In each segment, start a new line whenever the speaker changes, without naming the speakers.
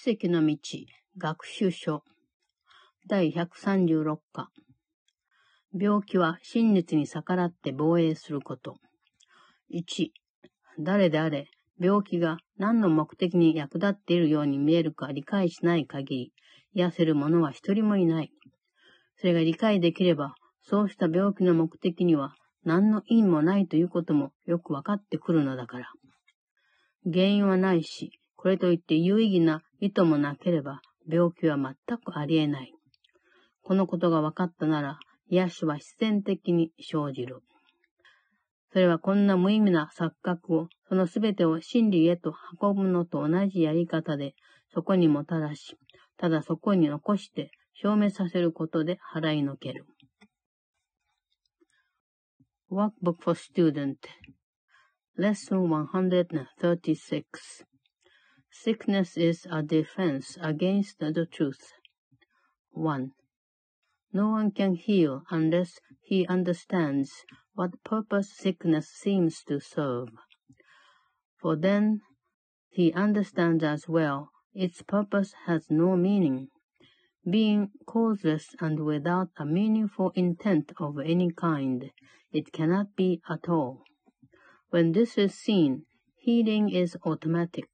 奇跡の道、学習書。第136課。病気は真実に逆らって防衛すること。1、誰であれ、病気が何の目的に役立っているように見えるか理解しない限り、癒せる者は一人もいない。それが理解できれば、そうした病気の目的には何の因もないということもよくわかってくるのだから。原因はないし、これといって有意義な意図もなければ、病気は全くありえない。このことが分かったなら、癒しは必然的に生じる。それはこんな無意味な錯覚を、そのすべてを真理へと運ぶのと同じやり方で、そこにもたらし、ただそこに残して消滅させることで払いのける。Workbook for Student Lesson 136 Sickness is a defense against the truth. 1. No one can heal unless he understands what purpose sickness seems to serve. For then he understands as well its purpose has no meaning. Being causeless and without a meaningful intent of any kind, it cannot be at all. When this is seen, healing is automatic.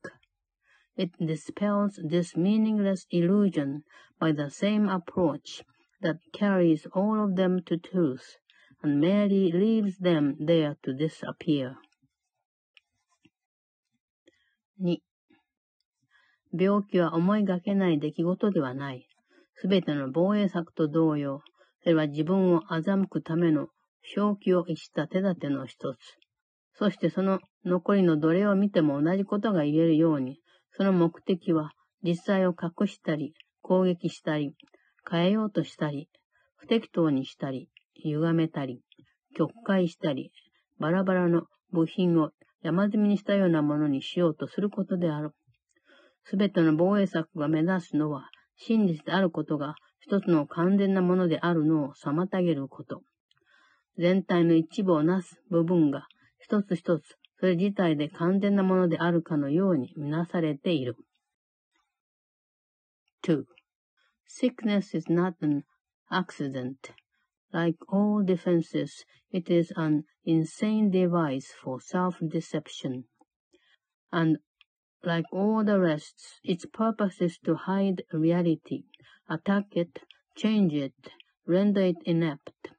It dispels this meaningless illusion by the same approach that carries all of them to truth and merely leaves them there to disappear. 2. 病気は思いがけない出来事ではない。すべての防衛策と同様、それは自分を欺くための正気を逸した手立ての一つ。そしてその残りのどれを見ても同じことが言えるように、その目的は実際を隠したり、攻撃したり、変えようとしたり、不適当にしたり、歪めたり、曲解したり、バラバラの部品を山積みにしたようなものにしようとすることである。すべての防衛策が目指すのは、真実であることが一つの完全なものであるのを妨げること。全体の一部をなす部分が一つ一つそれ自体で完全なものであるかのようにみなされている。2. Sickness is not an accident. Like all defenses, it is an insane device for self-deception. And like all the rest, its purpose is to hide reality, attack it, change it, render it inept,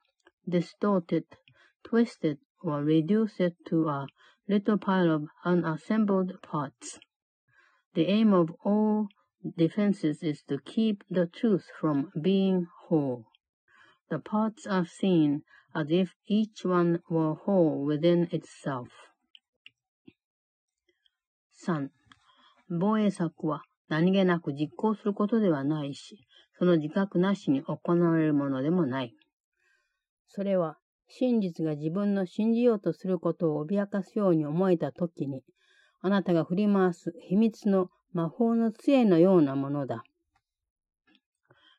distort it, twist it, or reduce it to a little pile of unassembled parts. The aim of all defenses is to keep the truth from being whole. The parts are seen as if each one were whole within itself. 3. 防衛策は何気なく実行することではないし、その自覚なしに行われるものでもない。それは真実が自分の信じようとすることを脅かすように思えたときに、あなたが振り回す秘密の魔法の杖のようなものだ。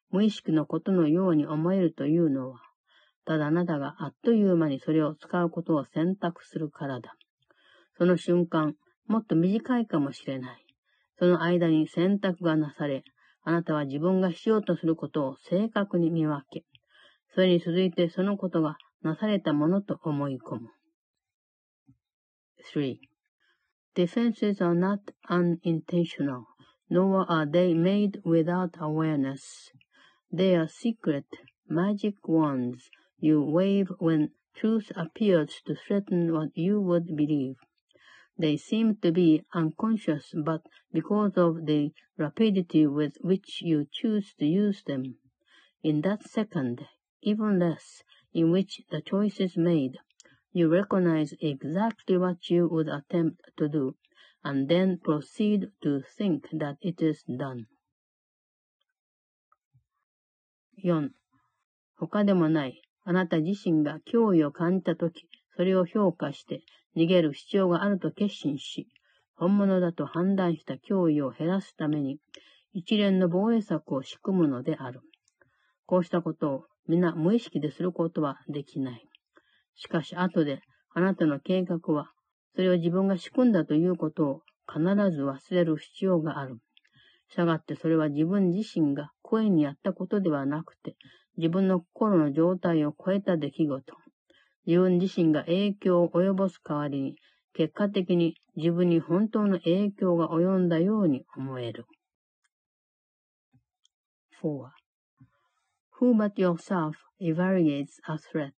無意識のことのように思えるというのは、ただあなたがあっという間にそれを使うことを選択するからだ。その瞬間、もっと短いかもしれない。その間に選択がなされ、あなたは自分がしようとすることを正確に見分け、それに続いてそのことがなされたものと思い込む。3. Defenses are not unintentional, nor are they made without awareness. They are secret, magic wands you wave when truth appears to threaten what you would believe. They seem to be unconscious, but because of the rapidity with which you choose to use them, in that second, even less, in which the choice is made, you recognize exactly what you would attempt to do, and then proceed to think that it is done. 4. 他でもない、あなた自身が脅威を感じたとき、それを評価して逃げる必要があると決心し、本物だと判断した脅威を減らすために、一連の防衛策を仕組むのである。こうしたことを皆無意識ですることはできない。しかし後であなたの計画は、それを自分が仕組んだということを必ず忘れる必要がある。したがってそれは自分自身が声にやったことではなくて、自分の心の状態を超えた出来事。自分自身が影響を及ぼす代わりに、結果的に自分に本当の影響が及んだように思える。4. Who but yourself evaluates a threat,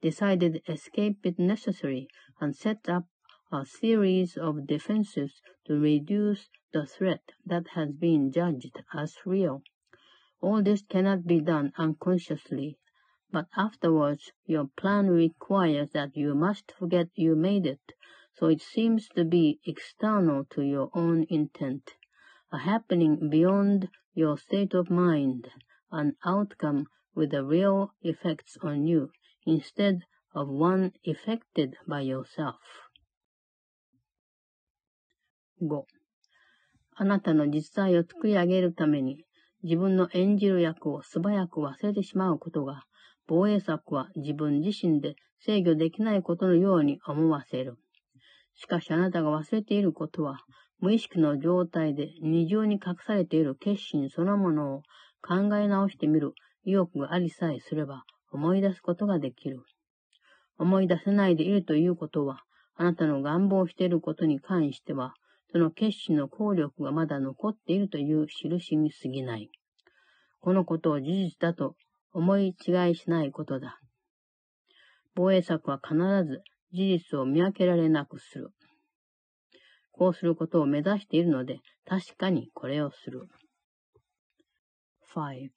decided escape is necessary, and set up a series of defenses to reduce the threat that has been judged as real. All this cannot be done unconsciously, but afterwards your plan requires that you must forget you made it, so it seems to be external to your own intent, a happening beyond your state of mind, an outcome with the real effects on you, instead of one effected by yourself. 5. あなたの実在を作り上げるために、自分の演じる役を素早く忘れてしまうことが、防衛策は自分自身で制御できないことのように思わせる。しかしあなたが忘れていることは、無意識の状態で二重に隠されている決心そのものを考え直してみる意欲がありさえすれば思い出すことができる。思い出せないでいるということは、あなたの願望していることに関しては、その決心の効力がまだ残っているという印に過ぎない。このことを事実だと思い違いしないことだ。防衛策は必ず事実を見分けられなくする。こうすることを目指しているので、確かにこれをする。5.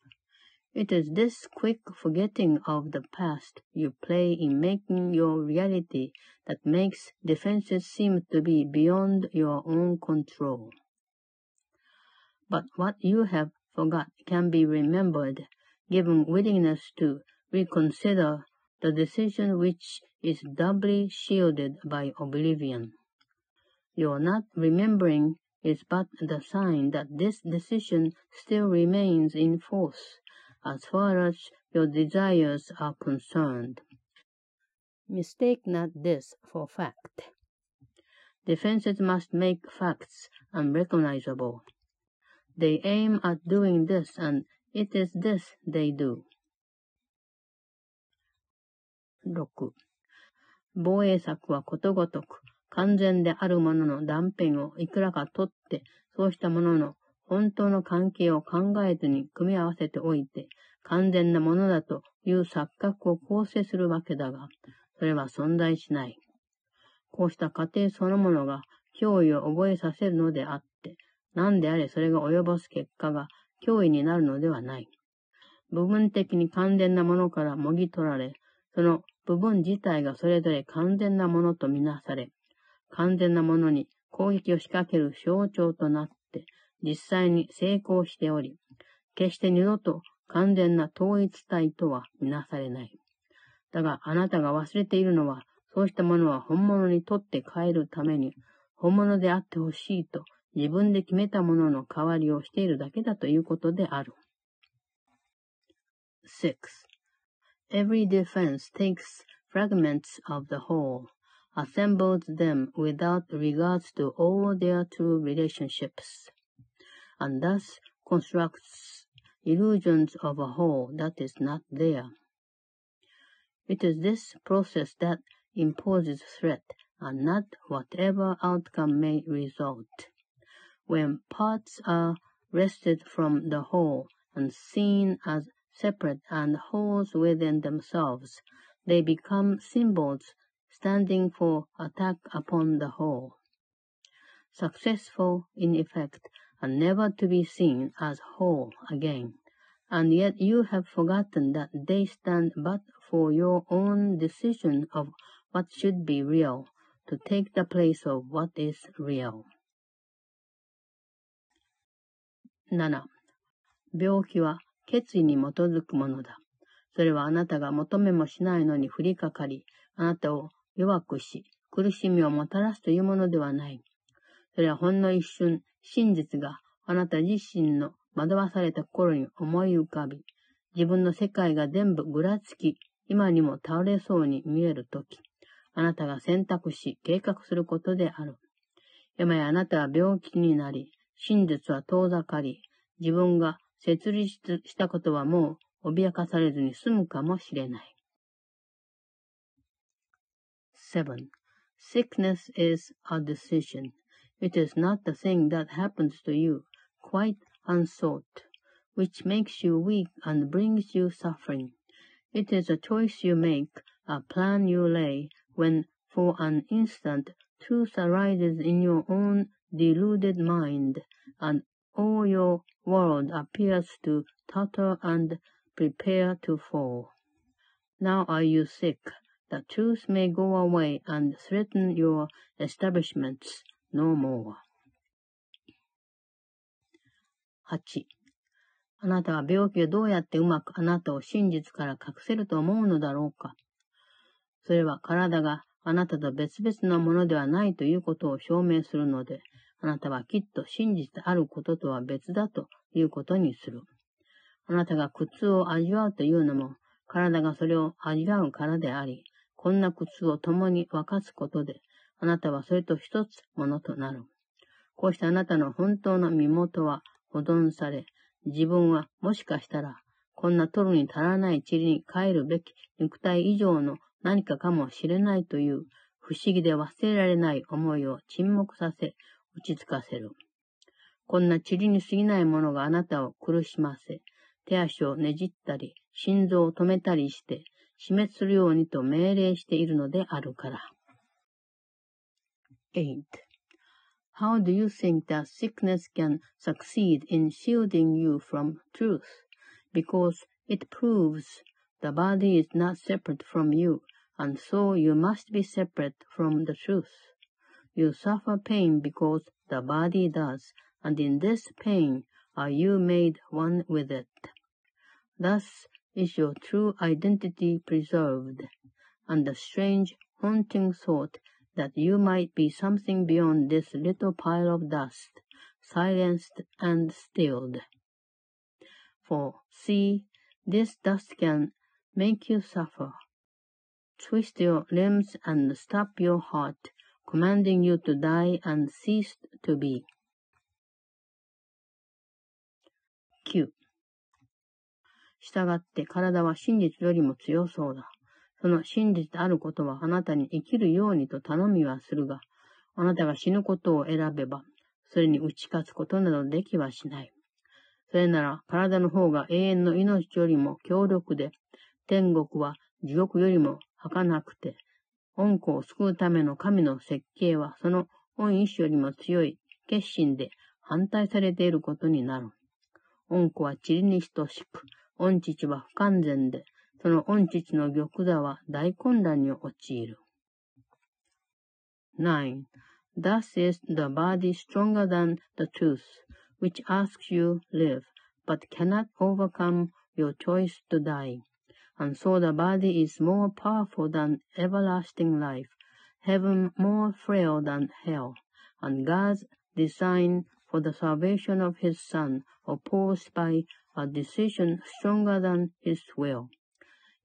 It is this quick forgetting of the past you play in making your reality that makes defenses seem to be beyond your own control. But what you have forgot can be remembered, given willingness to reconsider the decision which is doubly shielded by oblivion. Your not remembering is but the sign that this decision still remains in force as far as your desires are concerned. Mistake not this for fact. Defenses must make facts unrecognizable. They aim at doing this, and it is this they do. 6. 防衛策はことごとく 完全であるものの断片をいくらか取って、そうしたものの本当の関係を考えずに組み合わせておいて、完全なものだという錯覚を構成するわけだが、それは存在しない。こうした過程そのものが脅威を覚えさせるのであって、何であれそれが及ぼす結果が脅威になるのではない。部分的に完全なものからもぎ取られ、その部分自体がそれぞれ完全なものとみなされ、完全なものに攻撃を仕掛ける象徴となって、実際に成功しており、決して二度と完全な統一体とはみなされない。だがあなたが忘れているのは、そうしたものは本物にとって変えるために、本物であってほしいと自分で決めたものの代わりをしているだけだということである。6. Every defense takes fragments of the whole. Assembled them without regards to all their true relationships, and thus constructs illusions of a whole that is not there. It is this process that imposes threat, and not whatever outcome may result. When parts are wrested from the whole and seen as separate and wholes within themselves, they become symbols standing for attack upon the whole. Successful in effect, and never to be seen as whole again. And yet you have forgotten that they stand but for your own decision of what should be real, to take the place of what is real. 7. 病気は決意に基づくものだ。それはあなたが求めもしないのに降りかかり、あなたを 弱くし、苦しみをもたらすというものではない。それはほんの一瞬、真実があなた自身の惑わされた頃に思い浮かび、自分の世界が全部ぐらつき、今にも倒れそうに見えるとき、あなたが選択し、計画することである。今やあなたは病気になり、真実は遠ざかり、自分が設立したことはもう脅かされずに済むかもしれない。7. Sickness is a decision. It is not the thing that happens to you, quite unsought, which makes you weak and brings you suffering. It is a choice you make, a plan you lay, when for an instant truth arises in your own deluded mind, and all your world appears to totter and prepare to fall. Now are you sick? The truth may go away and threaten your establishments no more. 8. あなたは病気をどうやってうまくあなたを真実から隠せると思うのだろうか？それは体があなたと別々なものではないということを証明するので、あなたはきっと真実であることとは別だということにする。あなたが苦痛を味わうというのも、体がそれを味わうからであり、こんな苦痛を共に分かつことで、あなたはそれと一つものとなる。こうしてあなたの本当の身元は保存され、自分はもしかしたら、こんな取るに足らない塵に帰るべき肉体以上の何かかもしれないという不思議で忘れられない思いを沈黙させ、落ち着かせる。こんな塵に過ぎないものがあなたを苦しませ、手足をねじったり、心臓を止めたりして、死滅するようにと命令しているのであるから。8. How do you think that sickness can succeed in shielding you from truth? Because it proves the body is not separate from you, and so you must be separate from the truth. You suffer pain because the body does, and in this pain are you made one with it. Thus is your true identity preserved, and the strange, haunting thought that you might be something beyond this little pile of dust, silenced and stilled. For, see, this dust can make you suffer, twist your limbs and stop your heart, commanding you to die and cease to be. 従って体は真実よりも強そうだ。その真実であることはあなたに生きるようにと頼みはするが、あなたが死ぬことを選べば、それに打ち勝つことなどできはしない。それなら体の方が永遠の命よりも強力で、天国は地獄よりも儚くて、恩子を救うための神の設計はその恩意志よりも強い決心で反対されていることになる。恩子は塵に等しく、恩父は不完全で、その恩父の玉座は大混乱に陥る。9. Thus is the body stronger than the truth, which asks you live, but cannot overcome your choice to die. and so the body is more powerful than everlasting life, heaven more frail than hell, and God's design for the salvation of his Son opposed by a decision stronger than his will.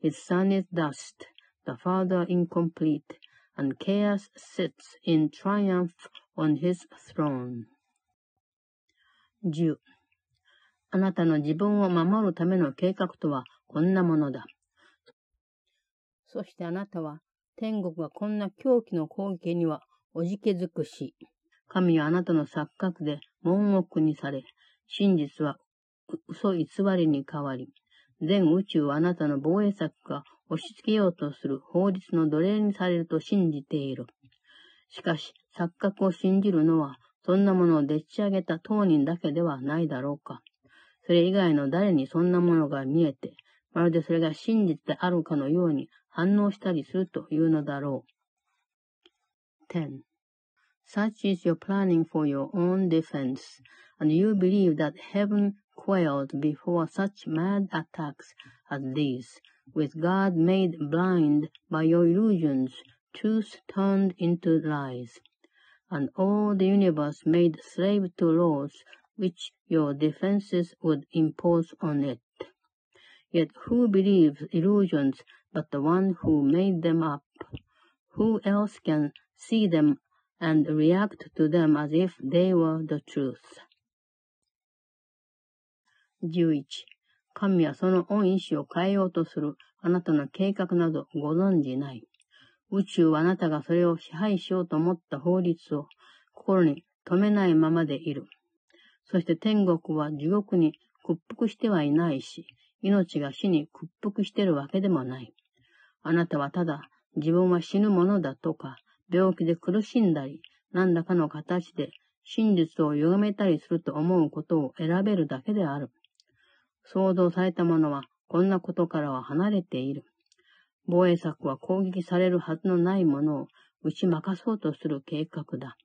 His Son is dust, the Father incomplete, and chaos sits in triumph on his throne. 10. あなたの自分を守るための計画とはこんなものだ。そしてあなたは、天国がこんな狂気の攻撃にはおじけづくし、神はあなたの錯覚で門奥にされ、真実は嘘偽りに変わり、全宇宙はあなたの防衛策が押し付けようとする法律の奴隷にされると信じている。しかし、錯覚を信じるのは、そんなものをでっち上げた当人だけではないだろうか。それ以外の誰にそんなものが見えて、まるでそれが真実であるかのように反応したりするというのだろう。10. Such is your planning for your own defense, and you believe that heaven quailed before such mad attacks as these, with God made blind by your illusions, truth turned into lies, and all the universe made slave to laws which your defenses would impose on it. Yet who believes illusions but the one who made them up? Who else can see them and react to them as if they were the truth? 11、神はその恩意志を変えようとするあなたの計画などご存じない。宇宙はあなたがそれを支配しようと思った法律を心に留めないままでいる。そして天国は地獄に屈服してはいないし、命が死に屈服してるわけでもない。あなたはただ自分は死ぬものだとか、病気で苦しんだり、何らかの形で真実を歪めたりすると思うことを選べるだけである。想像されたものはこんなことからは離れている。防衛策は攻撃されるはずのないものを打ち負かそうとする計画だ。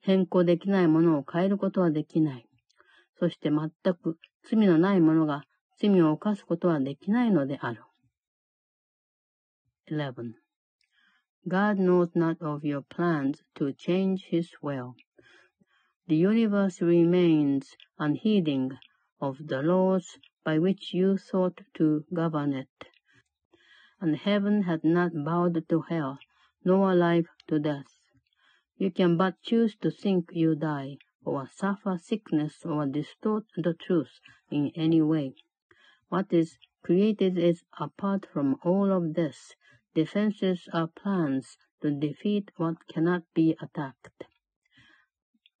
変更できないものを変えることはできない。そして全く罪のないものが罪を犯すことはできないのである。11. God knows not of your plans to change his will. The universe remains unheeding of the laws by which you thought to govern it. and heaven had not bowed to hell, nor life to death. You can but choose to think you die, or suffer sickness, or distort the truth in any way. What is created is apart from all of this. Defenses are plans to defeat what cannot be attacked.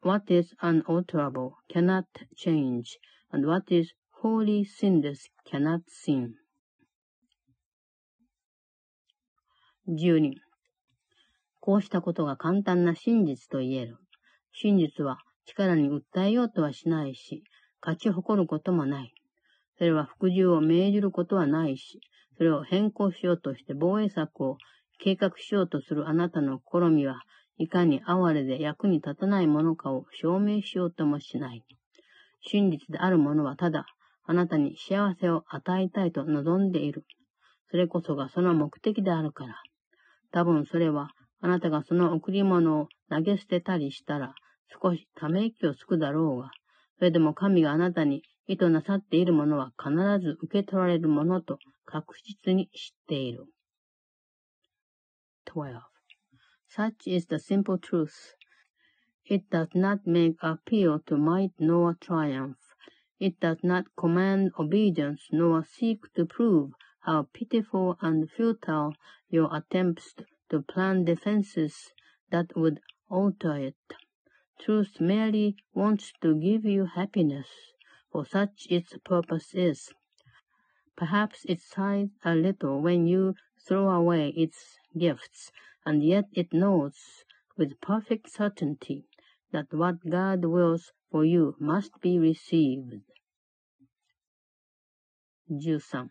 What is unalterable cannot change, and what is wholly sinless cannot sin? 12こうしたことが簡単な真実と言える。真実は力に訴えようとはしないし、勝ち誇ることもない。それは服従を命じることはないし、それを変更しようとして防衛策を計画しようとするあなたの試みは、いかに哀れで役に立たないものかを証明しようともしない。真実であるものはただ、あなたに幸せを与えたいと望んでいる。それこそがその目的であるから。多分それは、あなたがその贈り物を投げ捨てたりしたら、少しため息をつくだろうが、それでも神があなたに意図なさっているものは必ず受け取られるものと確実に知っている。12. Such is the simple truth. It does not make appeal to might nor triumph. It does not command obedience nor seek to prove how pitiful and futile your attempts to plan defenses that would alter it. Truth merely wants to give you happiness, for such its purpose is. Perhaps it sighs a little when you throw away its gifts, and yet it knows with perfect certainty that what God wills for you must be received. 13.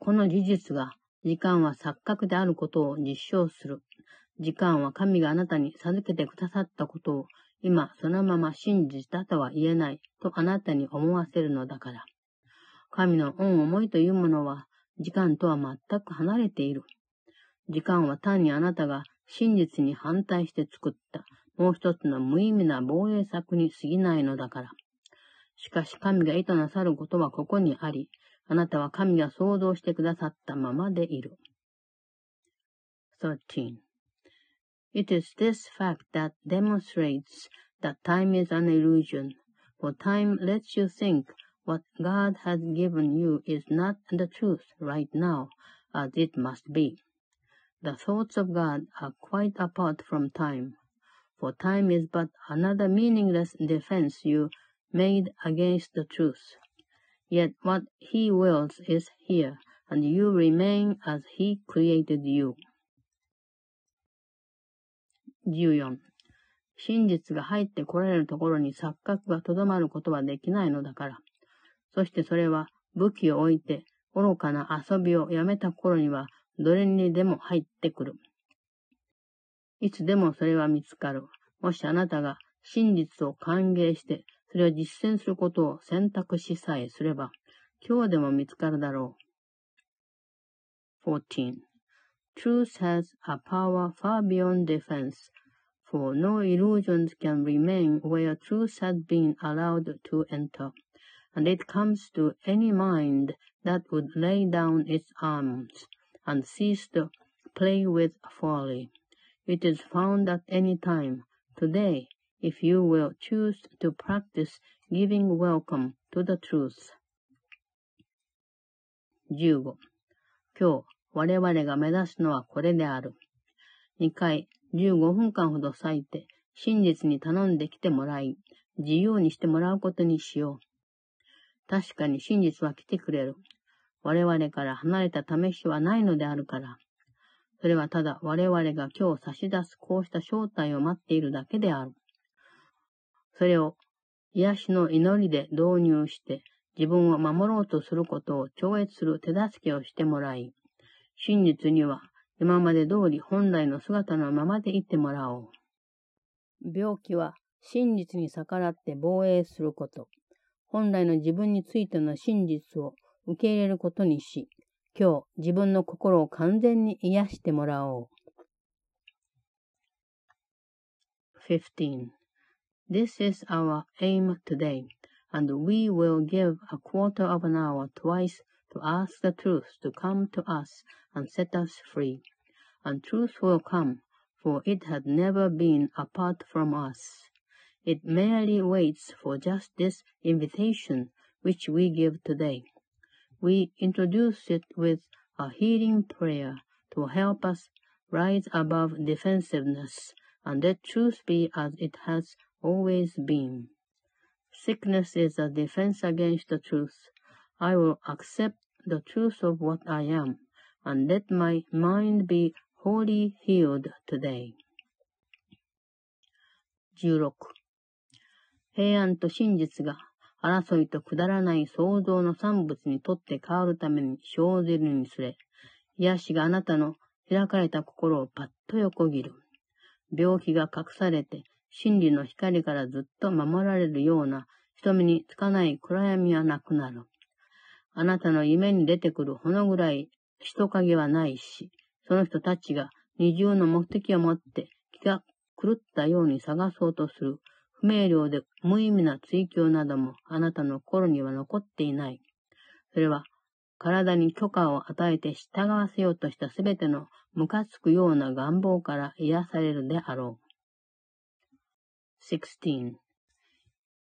この事実が、時間は錯覚であることを実証する。時間は神があなたに授けてくださったことを、今そのまま真実だとは言えないとあなたに思わせるのだから。神の恩思いというものは、時間とは全く離れている。時間は単にあなたが真実に反対して作ったもう一つの無意味な防衛策に過ぎないのだから。しかし神が意図なさることはここにあり、あなたは神が想像してくださったままでいる。13. It is this fact that demonstrates that time is an illusion, for time lets you think what God has given you is not the truth right now, as it must be. The thoughts of God are quite apart from time, for time is but another meaningless defense you made against the truth. Yet what he wills is here, and you remain as he created you. 14. 真実が入ってこられるところに錯覚がとどまることはできないのだから。そしてそれは武器を置いて愚かな遊びをやめた頃にはどれにでも入ってくる。いつでもそれは見つかる。もしあなたが真実を歓迎してそれを実践することを選択しさえすれば、今日でも見つかるだろう。14. Truth has a power far beyond defense, for no illusions can remain where truth has been allowed to enter, and it comes to any mind that would lay down its arms and cease to play with folly. It is found at any time, today, if you will choose to practice giving welcome to the truth. 15. 今日、我々が目指すのはこれである。2回、15分間ほど割いて、真実に頼んできてもらい、自由にしてもらうことにしよう。確かに真実は来てくれる。我々から離れた試しはないのであるから。それはただ我々が今日差し出すこうした正体を待っているだけである。それを癒しの祈りで導入して自分を守ろうとすることを超越する手助けをしてもらい、真実には今まで通り本来の姿のままでいてもらおう。病気は真実に逆らって防衛すること。本来の自分についての真実を受け入れることにし、今日自分の心を完全に癒してもらおう。15. This is our aim today, and we will give a quarter of an hour twice to ask the truth to come to us and set us free. And truth will come, for it had never been apart from us. It merely waits for just this invitation which we give today. We introduce it with a healing prayer to help us rise above defensiveness and let truth be as it has always been. Sickness is a defense against the truth. I will accept the truth of what I am and let my mind be wholly healed today. 16平安と真実が 争いとくだらない創造の産物にとって変わるために生ずるにすれ、癒しがあなたの開かれた心をパッと横切る。病気が隠されて真理の光からずっと守られるような人目につかない暗闇はなくなる。あなたの夢に出てくるほのぐらい人影はないし、その人たちが二重の目的を持って気が狂ったように探そうとする明瞭で無意味な追求などもあなたの心には残っていない。それは、体に許可を与えて従わせようとしたすべてのムカつくような願望から癒されるであろう。16.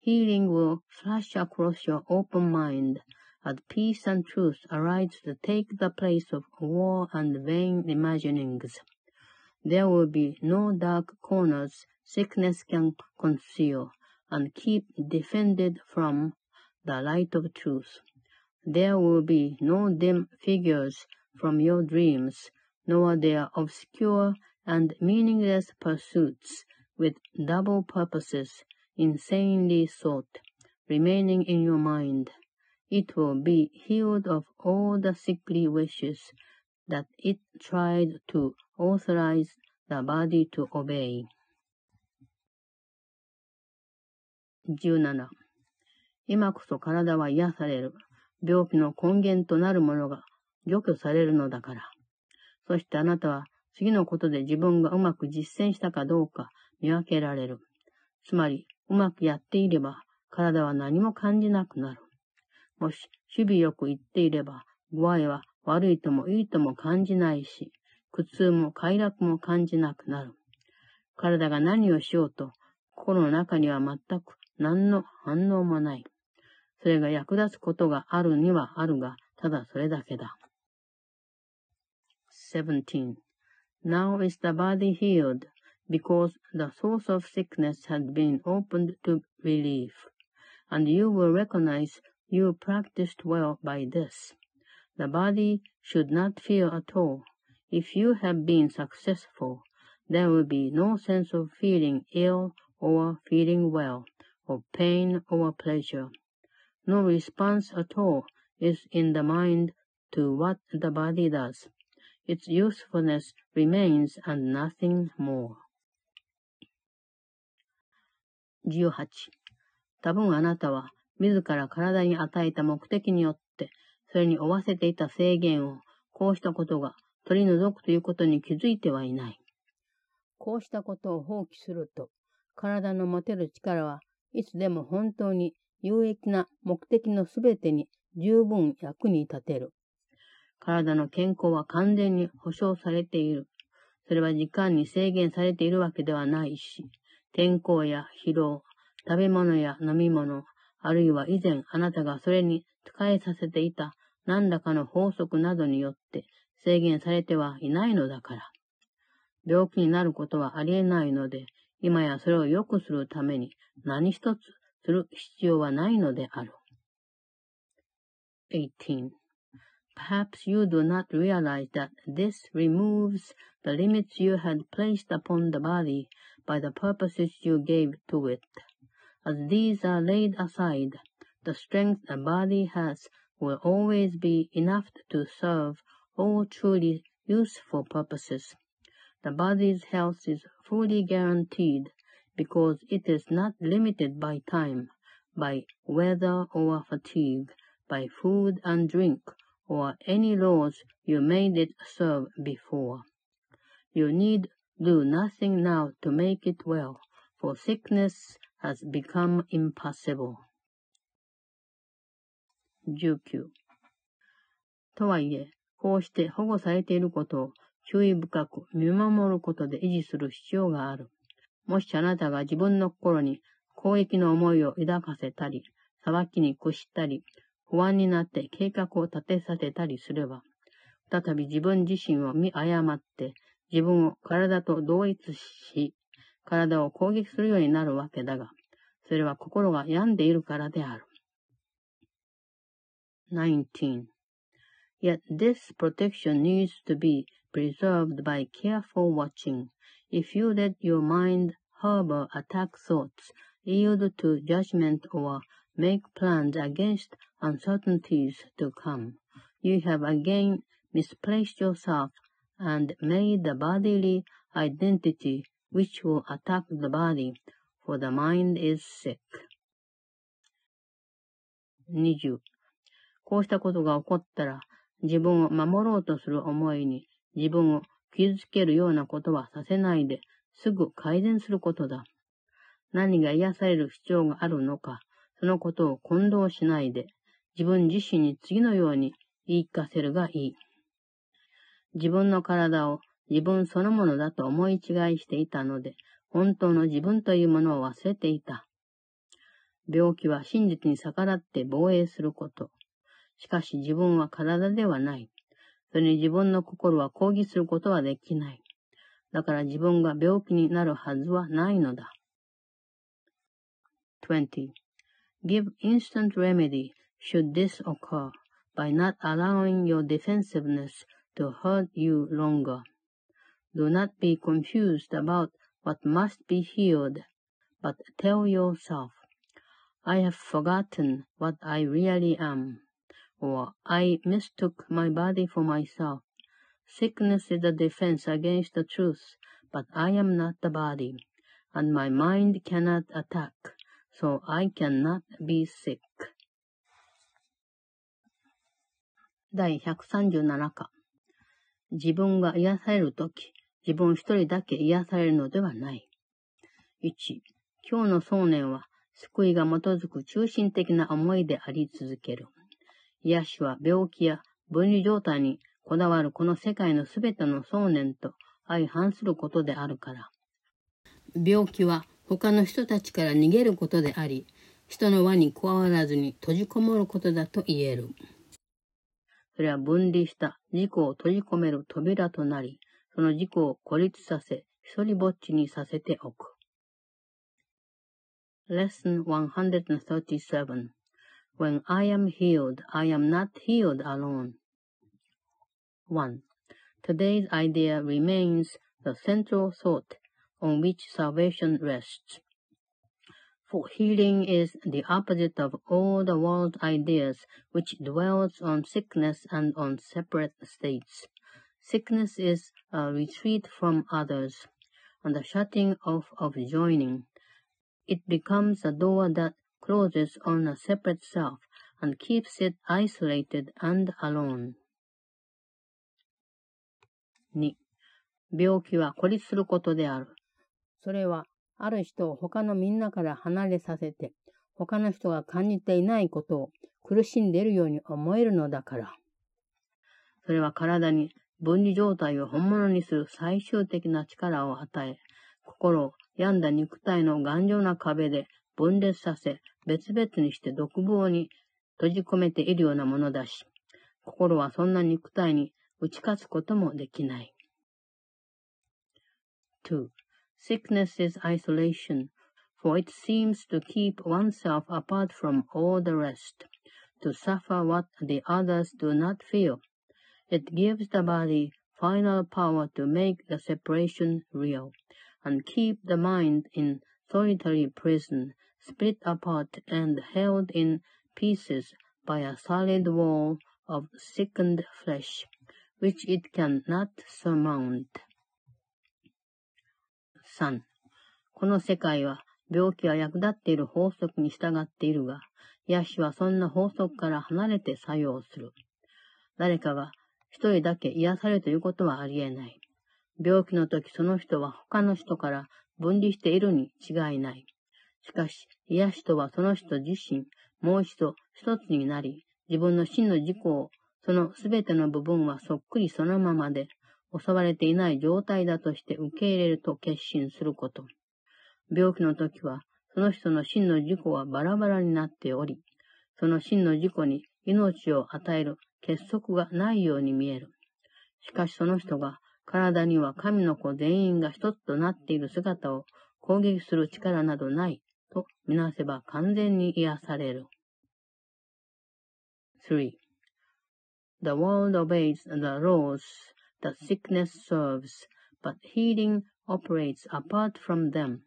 Healing will flash across your open mind as peace and truth arise to take the place of war and vain imaginings. There will be no dark corners sickness can conceal and keep defended from the light of truth. There will be no dim figures from your dreams, nor their obscure and meaningless pursuits with double purposes insanely sought, remaining in your mind. It will be healed of all the sickly wishes that it tried to authorize the body to obey. 17今こそ体は癒される。病気の根源となるものが除去されるのだから。そしてあなたは次のことで自分がうまく実践したかどうか見分けられる。つまり、うまくやっていれば体は何も感じなくなる。もし、守備よく言っていれば、具合は悪いともいいとも感じないし、苦痛も快楽も感じなくなる。体が何をしようと、心の中には全く何の反応もない。それが役立つことがあるにはあるが、ただそれだけだ。17. Now is the body healed, because the source of sickness has been opened to relief, and you will recognize you practiced well by this. The body should not feel at all. If you have been successful, there will be no sense of feeling ill or feeling well. Of pain or pleasure. No response at all is in the mind to what the body does. Its usefulness remains and nothing more. 18. 多分あなたは自ら体に与えた目的によって、それに負わせていた制限を、こうしたことが取り除くということに気づいてはいない。こうしたことを放棄すると、体の持てる力はいつでも本当に有益な目的のすべてに十分役に立てる。体の健康は完全に保障されている。それは時間に制限されているわけではないし、天候や疲労、食べ物や飲み物、あるいは以前あなたがそれに使いさせていた何らかの法則などによって制限されてはいないのだから。病気になることはありえないので、今やそれを良くするために何一つする必要はないのである。18. Perhaps you do not realize that this removes the limits you had placed upon the body by the purposes you gave to it. As these are laid aside, the strength a body has will always be enough to serve all truly useful purposes. The body's health is fully guaranteed because it is not limited by time, by weather or fatigue, by food and drink, or any laws you made it serve before. You need do nothing now to make it well, for sickness has become impossible. 19. とはいえ、こうして保護されていることを 注意深く見守ることで維持する必要がある。もしあなたが自分の心に攻撃の思いを抱かせたり、裁きに屈したり、不安になって計画を立てさせたりすれば、再び自分自身を見誤って自分を体と同一し、体を攻撃するようになるわけだが、それは心が病んでいるからである。19. Yet this protection needs to be preserved by careful watching. If you let your mind harbor attack thoughts, yield to judgment or make plans against uncertainties to come, you have again misplaced yourself and made the bodily identity which will attack the body, for the mind is sick. 20. こうしたことが起こったら、自分を守ろうとする思いに 自分を傷つけるようなことはさせないで、すぐ改善することだ。何が癒される必要があるのか、そのことを混同しないで、自分自身に次のように言い聞かせるがいい。自分の体を自分そのものだと思い違いしていたので、本当の自分というものを忘れていた。病気は真実に逆らって防衛すること。しかし自分は体ではない。それに自分の心は抗議することはできない。だから自分が病気になるはずはないのだ。20. Give instant remedy should this occur by not allowing your defensiveness to hurt you longer. Do not be confused about what must be healed, but tell yourself, I have forgotten what I really am, or I mistook my body for myself. Sickness is a defense against the truth, but I am not the body, and my mind cannot attack, so I cannot be sick. 第137課自分が癒されるとき、自分一人だけ癒されるのではない。1、今日の想念は、救いが基づく中心的な思いであり続ける。癒しは病気や分離状態にこだわるこの世界のすべての想念と相反することであるから。病気は他の人たちから逃げることであり、人の輪に加わらずに閉じこもることだと言える。それは分離した自己を閉じ込める扉となり、その自己を孤立させ、一人ぼっちにさせておく。Lesson 137 When I am healed, I am not healed alone. 1. Today's idea remains the central thought on which salvation rests. For healing is the opposite of all the world's ideas, which dwells on sickness and on separate states. Sickness is a retreat from others, and the shutting off of joining. It becomes a door that closes on a separate self and keeps it isolated and alone. 2. 病気は孤立することである。それはある人を他のみんなから離れさせて、他の人が感じていないことを苦しんでいるように思えるのだから。それは体に分離状態を本物にする最終的な力を与え、心を病んだ肉体の頑丈な壁で分裂させ、別々にして独房に閉じ込めているようなものだし、心はそんな肉体に打ち勝つこともできない。2. Sickness is isolation, for it seems to keep oneself apart from all the rest, to suffer what the others do not feel. It gives the body final power to make the separation real, and keep the mind in solitary prison, split apart and held in pieces by a solid wall of sickened flesh, which it cannot surmount. 3. この世界は病気は役立っている法則に従っているが、癒しはそんな法則から離れて作用する。誰かが一人だけ癒されるということはありえない。病気の時その人は他の人から分離しているに違いない。しかし、癒しとはその人自身、もう一度一つになり、自分の真の自己を、そのすべての部分はそっくりそのままで、襲われていない状態だとして受け入れると決心すること。病気の時は、その人の真の自己はバラバラになっており、その真の自己に命を与える結束がないように見える。しかしその人が体には神の子全員が一つとなっている姿を攻撃する力などない とみなせば完全に癒される。3. The world obeys the laws that sickness serves, but healing operates apart from them.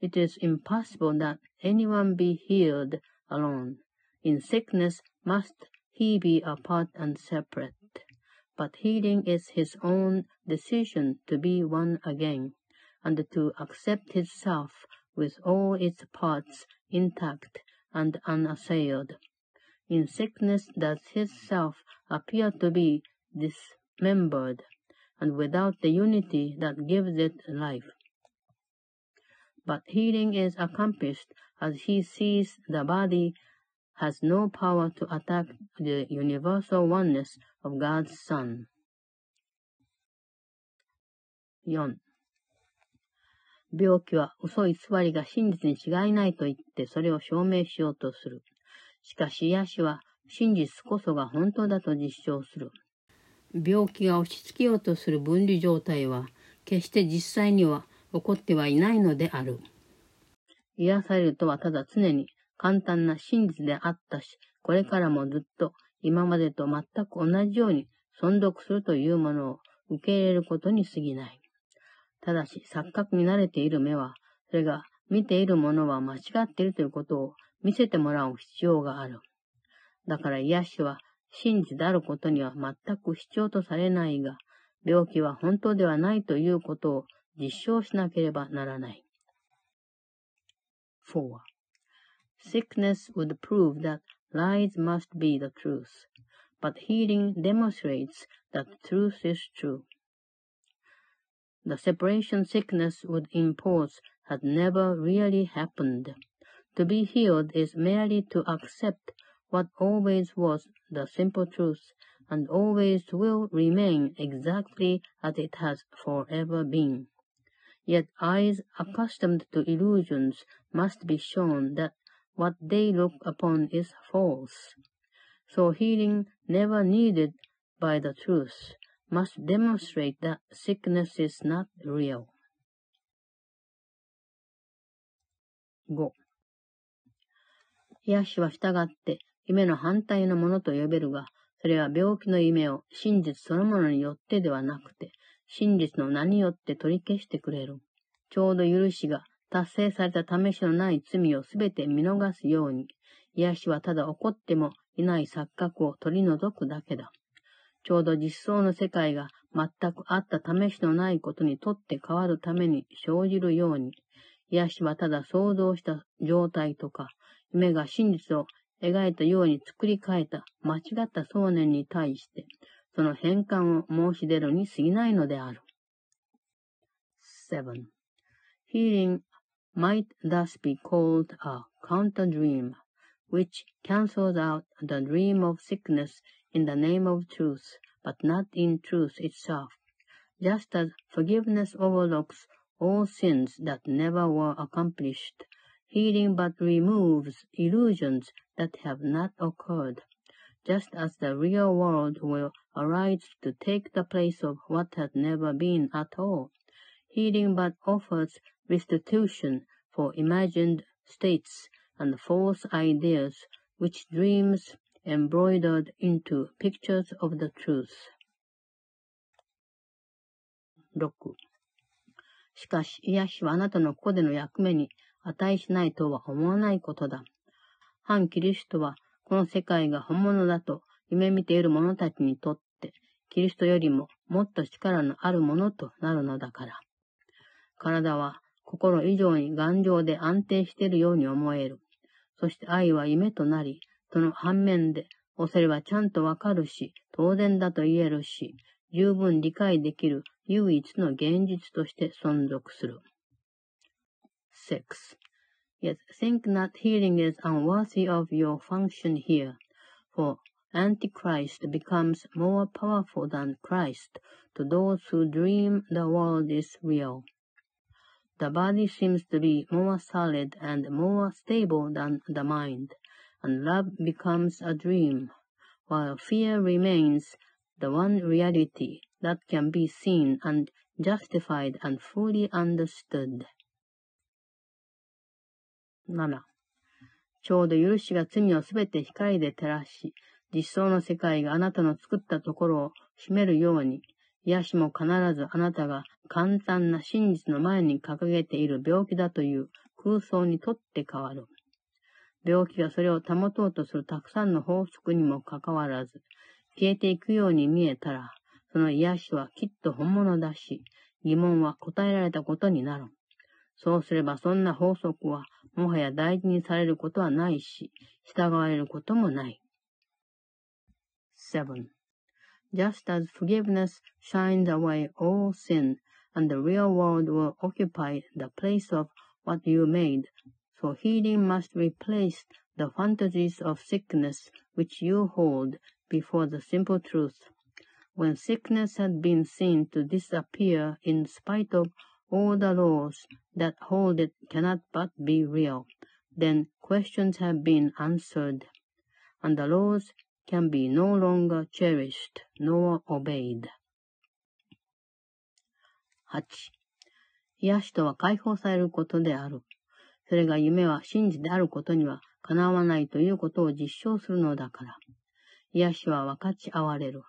It is impossible that anyone be healed alone. In sickness must he be apart and separate. But healing is his own decision to be one again, and to accept himself with all its parts intact and unassailed. In sickness does his self appear to be dismembered, and without the unity that gives it life. But healing is accomplished as he sees the body has no power to attack the universal oneness of God's Son. 4. 病気は嘘偽りが真実に違いないと言ってそれを証明しようとする。しかし癒しは真実こそが本当だと実証する。病気が押し付けようとする分離状態は決して実際には起こってはいないのである。癒されるとはただ常に簡単な真実であったし、これからもずっと今までと全く同じように存続するというものを受け入れることに過ぎない。ただし、錯覚に慣れている目は、それが見ているものは間違っているということを見せてもらう必要がある。だから癒しは真実であることには全く必要とされないが、病気は本当ではないということを実証しなければならない。4. Sickness would prove that lies must be the truth, but healing demonstrates that truth is true. The separation sickness would impose had never really happened. To be healed is merely to accept what always was the simple truth and always will remain exactly as it has forever been. Yet eyes accustomed to illusions must be shown that what they look upon is false. So healing never needed by the truth must demonstrate that sickness is not real. 5. 癒しは従って夢の反対のものと呼べるが、それは病気の夢を真実そのものによってではなくて、真実の名によって取り消してくれる。ちょうど許しが達成された試しのない罪をすべて見逃すように、癒しはただ起こってもいない錯覚を取り除くだけだ。ちょうど実相の世界が全くあった試しのないことにとって変わるために生じるように、癒しはただ想像した状態とか、夢が真実を描いたように作り変えた間違った想念に対して、その変換を申し出るに過ぎないのである。7. Healing might thus be called a counter dream, which cancels out the dream of sickness in the name of truth, but not in truth itself, just as forgiveness overlooks all sins that never were accomplished. Healing but removes illusions that have not occurred, just as the real world will arise to take the place of what has never been at all. Healing but offers restitution for imagined states and false ideas which dreams embroidered into pictures of the truth. 6. しかし、癒しはあなたのここでの役目に値しないとは思わないことだ。反キリストは、この世界が本物だと夢見ている者たちにとって、キリストよりももっと力のあるものとなるのだから。体は心以上に頑丈で安定しているように思える。そして愛は夢となり、その反面で、恐れはちゃんとわかるし、当然だと言えるし、十分理解できる唯一の現実として存続する。6. Yet think not healing is unworthy of your function here, for Antichrist becomes more powerful than Christ to those who dream the world is real. The body seems to be more solid and more stable than the mind, and love becomes a dream, while fear remains the one reality that can be seen and justified and fully understood. 7. ちょうど許しが罪をすべて光で照らし、実相の世界があなたの作ったところを占めるように、癒しも必ずあなたが簡単な真実の前に掲げている病気だという空想にとって変わる。病気がそれを保とうとするたくさんの法則にもかかわらず、消えていくように見えたら、その癒しはきっと本物だし、疑問は答えられたことになる。そうすればそんな法則はもはや大事にされることはないし、従われることもない。7. Just as forgiveness shines away all sin, and the real world will occupy the place of what you made, so healing must replace the fantasies of sickness which you hold before the simple truth. when sickness had been seen to disappear in spite of all the laws that hold it cannot but be real, then questions have been answered, and the laws can be no longer cherished nor obeyed. 8. 癒しとは解放されることである。 それが夢は真実であることにはかなわないということを実証するのだから。癒しは分かち合われる。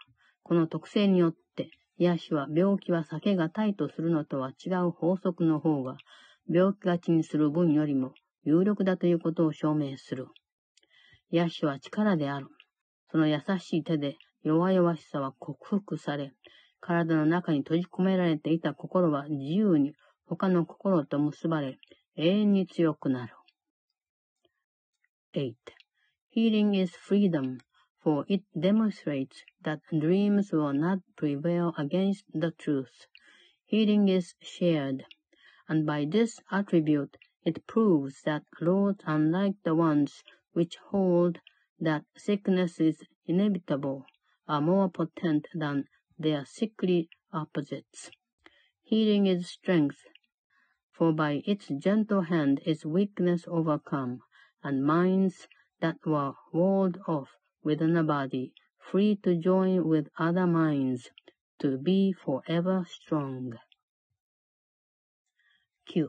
この特性によって、癒しは病気は避けがたいとするのとは違う法則の方が、病気がちにする分よりも有力だということを証明する。癒しは力である。その優しい手で弱々しさは克服され、体の中に閉じ込められていた心は自由に他の心と結ばれ、永遠に強くなる。8. Healing is freedom for it demonstrates that dreams will not prevail against the truth. Healing is shared, and by this attribute it proves that laws unlike the ones which hold that sickness is inevitable are more potent than their sickly opposites. Healing is strength, for by its gentle hand is weakness overcome, and minds that were walled off within a body, free to join with other minds, to be forever strong. 9.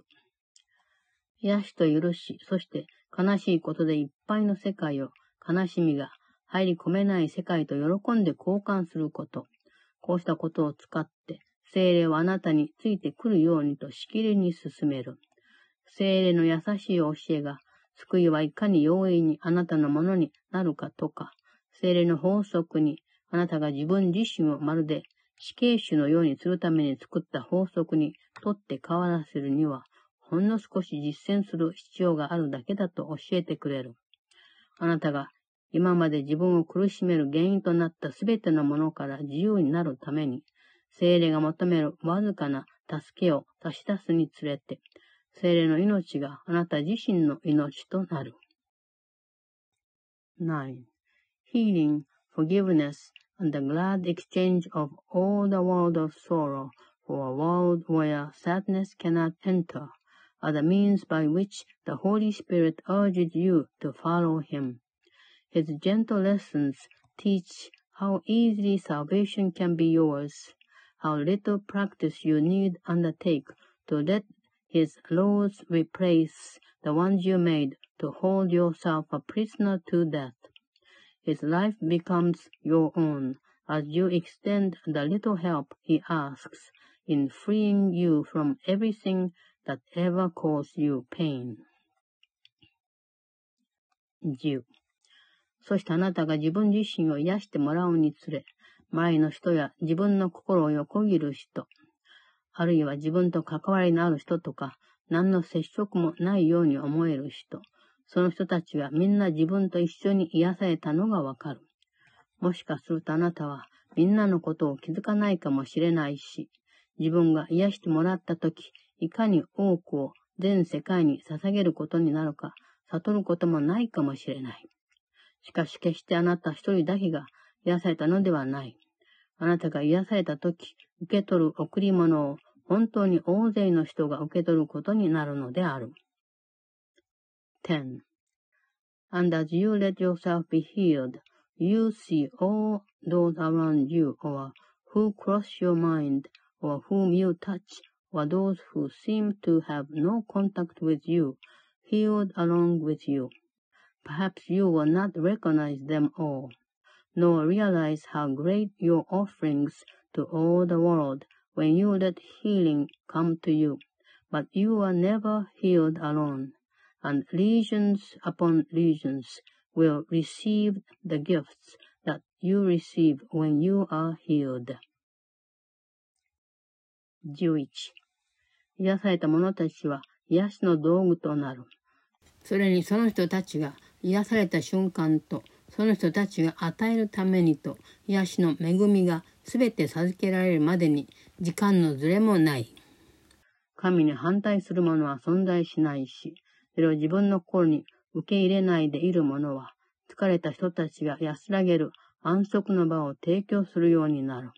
癒しと許し、そして悲しいことでいっぱいの世界を悲しみが入り込めない世界と喜んで交換すること。こうしたことを使って、精霊はあなたについてくるようにとしきりに進める。精霊の優しい教えが、救いはいかに容易にあなたのものになるかとか、精霊の法則に、あなたが自分自身をまるで死刑囚のようにするために作った法則にとって変わらせるには、ほんの少し実践する必要があるだけだと教えてくれる。あなたが今まで自分を苦しめる原因となったすべてのものから自由になるために、精霊が求めるわずかな助けを足し出すにつれて、精霊の命があなた自身の命となる。9. healing, forgiveness, and the glad exchange of all the world of sorrow for a world where sadness cannot enter, are the means by which the Holy Spirit urges you to follow Him. His gentle lessons teach how easily salvation can be yours, how little practice you need undertake to let His laws replace the ones you made to hold yourself a prisoner to death. His life becomes your own as you extend the little help He asks in freeing you from everything that ever caused you pain. 10. そしてあなたが自分自身を癒してもらうにつれ、 前の人や自分の心を横切る人、あるいは自分と関わりのある人とか、何の接触もないように思える人、その人たちはみんな自分と一緒に癒されたのがわかる。もしかするとあなたはみんなのことを気づかないかもしれないし、自分が癒してもらったとき、いかに多くを全世界に捧げることになるか、悟ることもないかもしれない。しかし決してあなた一人だけが癒されたのではない。あなたが癒されたとき、受け取る贈り物を本当に大勢の人が受け取ることになるのである。10. And as you let yourself be healed, you see all those around you or who cross your mind or whom you touch or those who seem to have no contact with you healed along with you. Perhaps you will not recognize them all, nor realize how great your offerings to all the world when you let healing come to you. But you are never healed alone, and legions upon legions will receive the gifts that you receive when you are healed. 11. 癒された者たちは癒しの道具となる。それにその人たちが癒された瞬間と、 その人たちが与えるためにと、癒しの恵みがすべて授けられるまでに時間のずれもない。神に反対する者は存在しないし、それを自分の心に受け入れないでいる者は、疲れた人たちが安らげる安息の場を提供するようになる。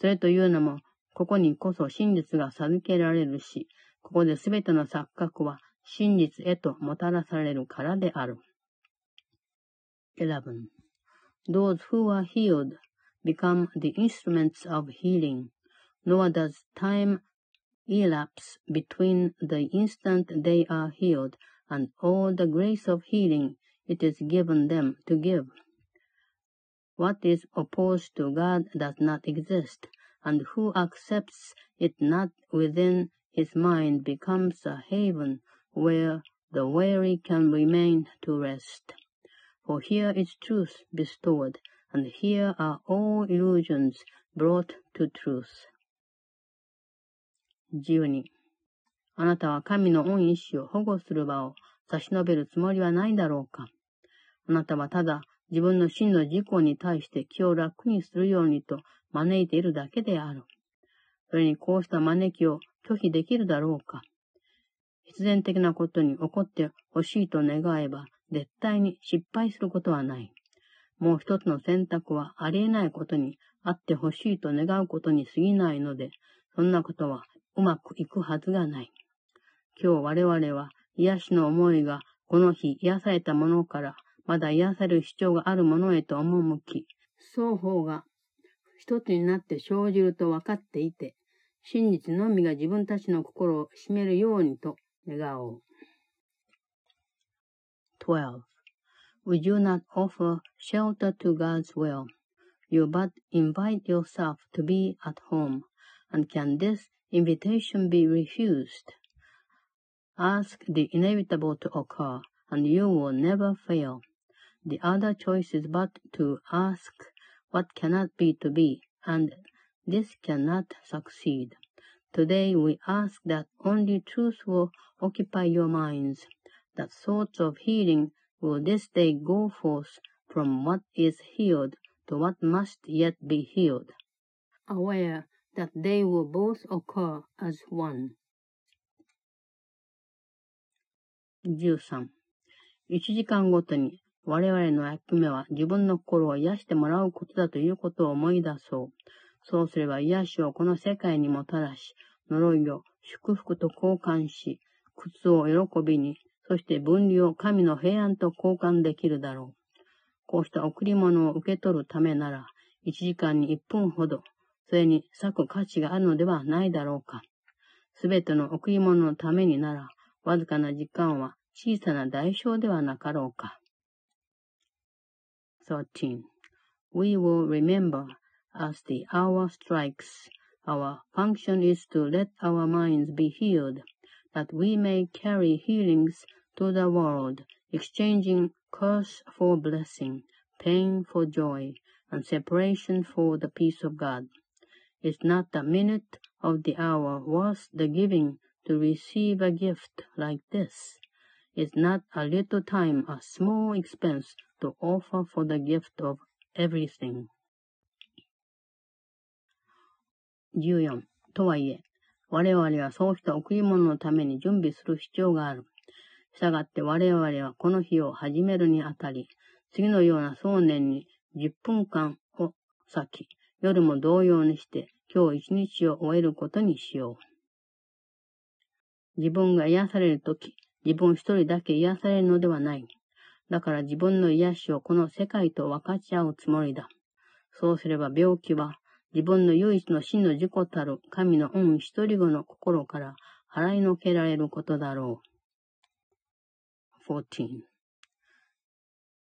それというのも、ここにこそ真実が授けられるし、ここで全ての錯覚は真実へともたらされるからである。11. Those who are healed become the instruments of healing, nor does time elapse between the instant they are healed and all the grace of healing it is given them to give. What is opposed to God does not exist, and who accepts it not within his mind becomes a haven where the weary can remain to rest. For here is truth bestowed, and here are all illusions brought to truth. 12. あなたは神の恩意志を保護する場を差し伸べるつもりはないだろうかあなたはただ自分の真の自己に対して気を楽にするようにと招いているだけである。それにこうした招きを拒否できるだろうか必然的なことに起こってほしいと願えば、絶対に失敗することはない。もう一つの選択はありえないことにあってほしいと願うことに過ぎないので、そんなことはうまくいくはずがない。今日我々は癒しの思いがこの日癒されたものからまだ癒される主張があるものへと赴き、双方が一つになって生じると分かっていて、真実のみが自分たちの心を占めるようにと願おう。12. We do not offer shelter to God's will. You but invite yourself to be at home. And can this invitation be refused? Ask the inevitable to occur, and you will never fail. The other choice is but to ask what cannot be to be, and this cannot succeed. Today we ask that only truth will occupy your minds, that thoughts of healing will this day go forth from what is healed to what must yet be healed, aware that they will both occur as one. 13. 1時間ごとに我々の役目は自分の心を癒してもらうことだということを思い出そう。そうすれば癒しをこの世界にもたらし、呪いを祝福と交換し、苦痛を喜びに、そして分離を神の平安と交換できるだろう。こうした贈り物を受け取るためなら、1時間に1分ほど、それに割く価値があるのではないだろうか。すべての贈り物のためになら、わずかな時間は小さな代償ではなかろうか。13. We will remember as the hour strikes. Our function is to let our minds be healed, that we may carry healings to the world, exchanging curse for blessing, pain for joy, and separation for the peace of God. Is not the minute of the hour worth the giving to receive a gift like this? Is not a little time a small expense to offer for the gift of everything? 14. とはいえ、我々はそうした贈り物のために準備する必要がある。 したがって我々はこの日を始めるにあたり、次のような想念に10分間を先、夜も同様にして今日一日を終えることにしよう。自分が癒されるとき、自分一人だけ癒されるのではない。だから自分の癒しをこの世界と分かち合うつもりだ。そうすれば病気は自分の唯一の真の自己たる神の恩一人子の心から払いのけられることだろう。14.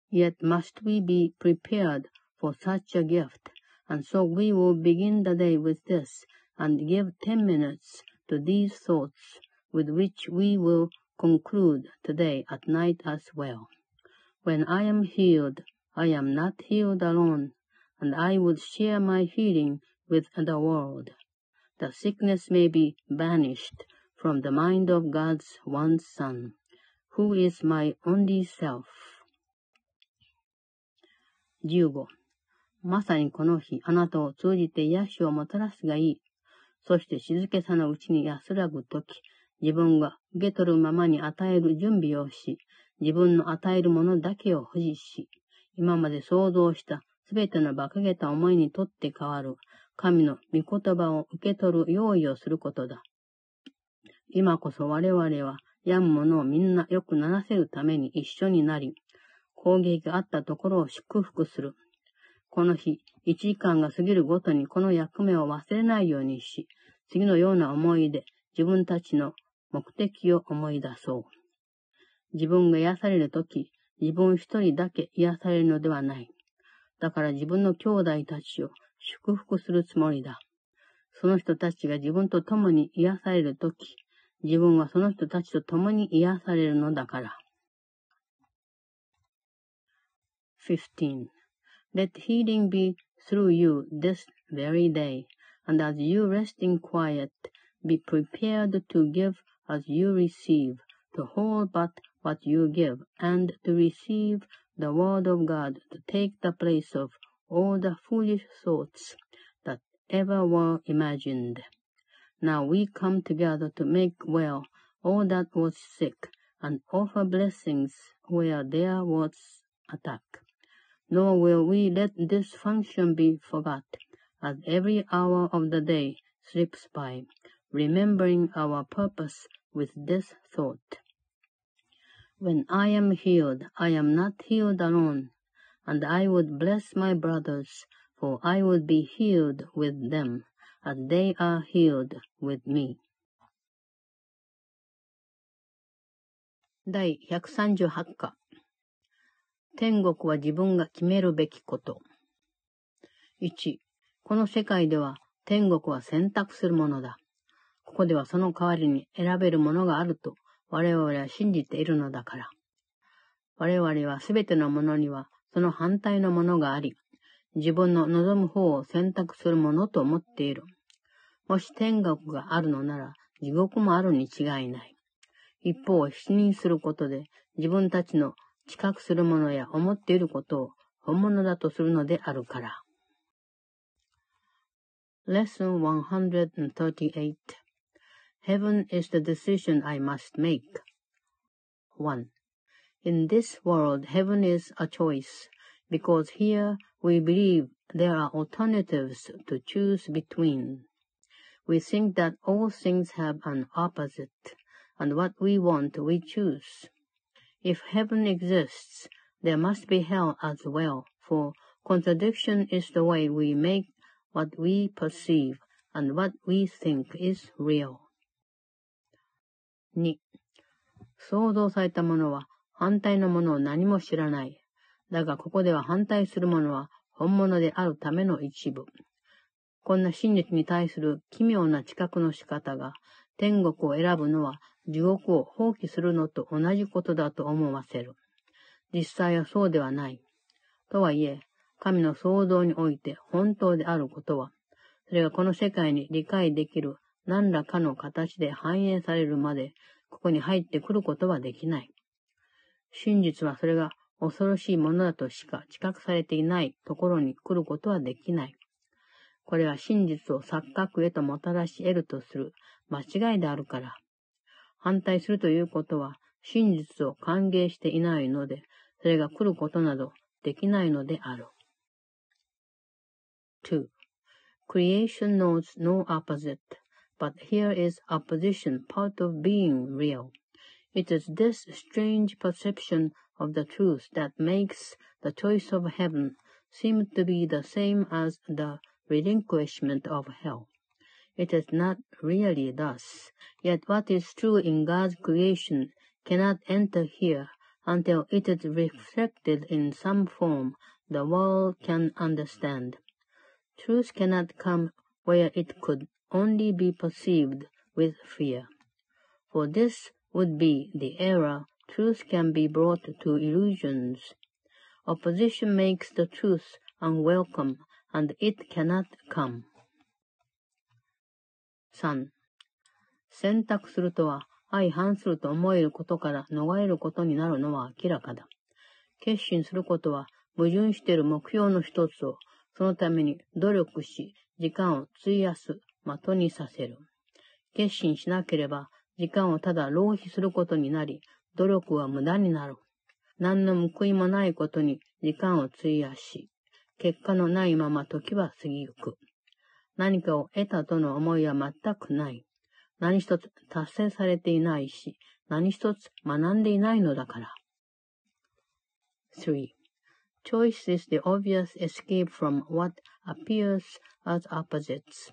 Yet must we be prepared for such a gift, and so we will begin the day with this, and give ten minutes to these thoughts, with which we will conclude today at night as well. When I am healed, I am not healed alone, and I would share my healing with the world. The sickness may be banished from the mind of God's one Son, who is my only self? 15. まさにこの日、あなたを通じて癒しをもたらすがいい。そして静けさのうちに安らぐとき、自分が受け取るままに与える準備をし、自分の与えるものだけを保持し、今まで想像したすべての馬鹿げた思いにとって変わる神の御言葉を受け取る用意をすることだ。今こそ我々は病む者をみんなよくならせるために一緒になり、攻撃があったところを祝福する。この日、一時間が過ぎるごとにこの役目を忘れないようにし、次のような思いで自分たちの目的を思い出そう。自分が癒されるとき、自分一人だけ癒されるのではない。だから自分の兄弟たちを祝福するつもりだ。その人たちが自分と共に癒されるとき、自分はその人たちと共に癒されるのだから。15. Let healing be through you this very day, and as you rest in quiet, be prepared to give as you receive, to hold but what you give, and to receive the word of God to take the place of all the foolish thoughts that ever were imagined. Now we come together to make well all that was sick, and offer blessings where there was attack nor will we let this function be forgot, as every hour of the day slips by, remembering our purpose with this thought. When I am healed, I am not healed alone, and I would bless my brothers, for I would be healed with them, as they are healed with me. 第138課天国は自分が決めるべきこと。1、この世界では天国は選択するものだ。ここではその代わりに選べるものがあると我々は信じているのだから。我々はすべてのものにはその反対のものがあり、自分の望む方を選択するものと思っている。もし天国があるのなら地獄もあるに違いない。一方、否認することで自分たちの知覚するものや思っていることを本物だとするのであるから。Lesson 138 Heaven is the decision I must make. 1. In this world, heaven is a choice, because here we believe there are alternatives to choose between. We think that all things have an opposite, and what we want we choose. If heaven exists, there must be hell as well, for contradiction is the way we make what we perceive and what we think is real. 2. 創造されたものは反対のものを何も知らない。 だがここでは反対するものは本物であるための一部。こんな真実に対する奇妙な知覚の仕方が、天国を選ぶのは地獄を放棄するのと同じことだと思わせる。実際はそうではない。とはいえ、神の創造において本当であることは、それがこの世界に理解できる何らかの形で反映されるまで、ここに入ってくることはできない。真実はそれが恐ろしいものだとしか知覚されていないところに来ることはできない。これは真実を錯覚へともたらし得るとする間違いであるから。反対するということは真実を歓迎していないので、それが来ることなどできないのである。2. Creation knows no opposite, but here is opposition part of being real. It is this strange perception of the truth that makes the choice of heaven seem to be the same as the relinquishment of hell. It is not really thus, yet what is true in God's creation cannot enter here until it is reflected in some form the world can understand. Truth cannot come where it could only be perceived with fear. For this would be the error truth can be brought to illusions. Opposition makes the truth unwelcome, and it cannot come. 3. 選択するとは相反すると思えることから逃れることになるのは明らかだ。決心することは矛盾している目標の一つをそのために努力し時間を費やす的にさせる。決心しなければ時間をただ浪費することになり、努力は無駄になる。何の報いもないことに時間を費やし、結果のないまま時は過ぎゆく。何かを得たとの思いは全くない。何一つ達成されていないし、何一つ学んでいないのだから。3. Choice is the obvious escape from what appears as opposites.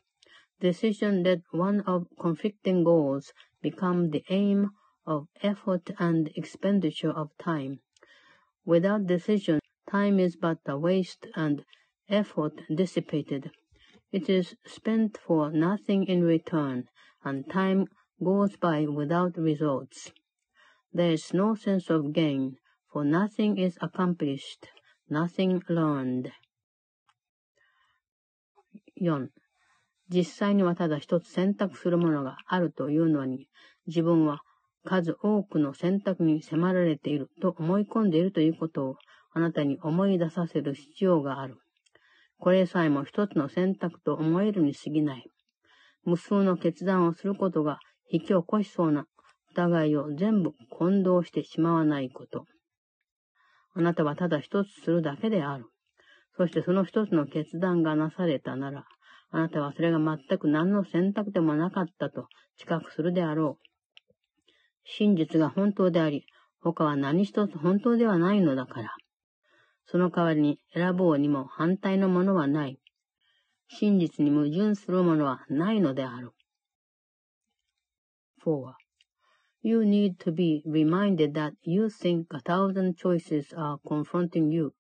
Decision that one of conflicting goals become the aim of effort and expenditure of time. Without decision, time is but a waste and effort dissipated. It is spent for nothing in return, and time goes by without results. There is no sense of gain, for nothing is accomplished, nothing learned. 4. 実際にはただ一つ選択するものがあるというのに、自分は 数多くの選択に迫られていると思い込んでいるということをあなたに思い出させる必要がある。これさえも一つの選択と思えるに過ぎない。無数の決断をすることが引き起こしそうな疑いを全部混同してしまわないこと。あなたはただ一つするだけである。そしてその一つの決断がなされたなら、あなたはそれが全く何の選択でもなかったと知覚するであろう。真実が本当であり、他は何一つ本当ではないのだから。その代わりに選ぼうにも反対のものはない。真実に矛盾するものはないのである。4. You need to be reminded that you think a thousand choices are confronting you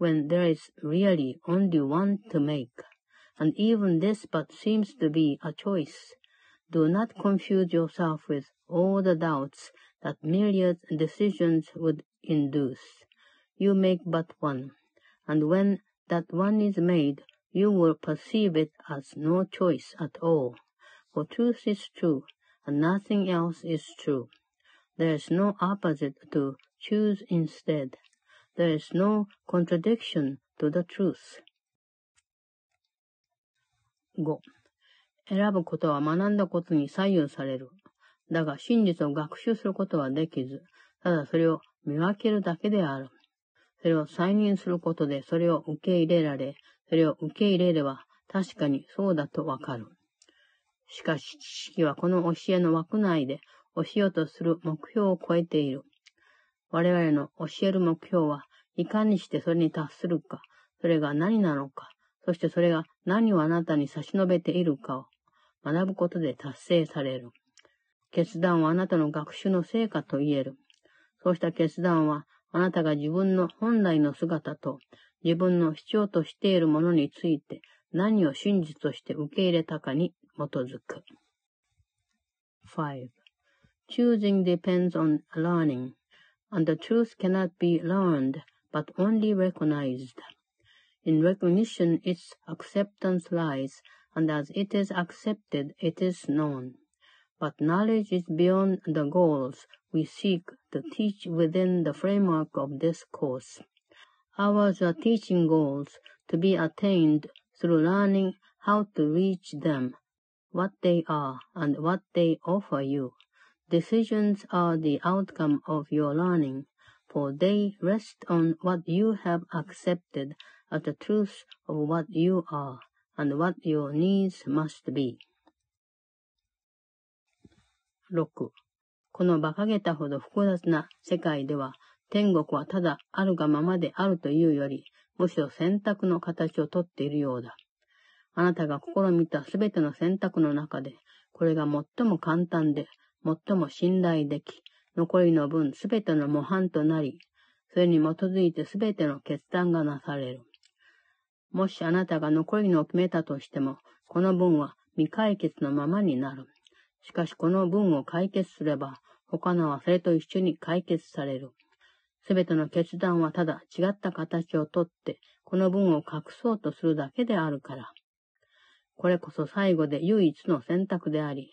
when there is really only one to make, and even this but seems to be a choice. Do not confuse yourself with all the doubts that myriad decisions would induce. You make but one, and when that one is made, you will perceive it as no choice at all. For truth is true, and nothing else is true. There is no opposite to choose instead. There is no contradiction to the truth. 5. 選ぶことは学んだことに左右される。 だが真実を学習することはできず、ただそれを見分けるだけである。それを再認することでそれを受け入れられ、それを受け入れれば確かにそうだとわかる。しかし知識はこの教えの枠内で教えようとする目標を超えている。我々の教える目標はいかにしてそれに達するか、それが何なのか、そしてそれが何をあなたに差し伸べているかを学ぶことで達成される。決断はあなたの学習の成果と言える。そうした決断はあなたが自分の本来の姿と自分の必要としているものについて何を真実として受け入れたかに基づく。5. Choosing depends on learning, and the truth cannot be learned but only recognized. In recognition its acceptance lies, and as it is accepted it is known. But knowledge is beyond the goals we seek to teach within the framework of this course. Ours are teaching goals to be attained through learning how to reach them, what they are, and what they offer you. Decisions are the outcome of your learning, for they rest on what you have accepted as the truth of what you are, and what your needs must be. 6. この馬鹿げたほど複雑な世界では、天国はただあるがままであるというより、むしろ選択の形をとっているようだ。あなたが試みたすべての選択の中で、これが最も簡単で、最も信頼でき、残りの分すべての模範となり、それに基づいてすべての決断がなされる。もしあなたが残りのを決めたとしても、この分は未解決のままになる。しかしこの分を解決すれば、他のはそれと一緒に解決される。すべての決断はただ違った形をとって、この分を隠そうとするだけであるから。これこそ最後で唯一の選択であり、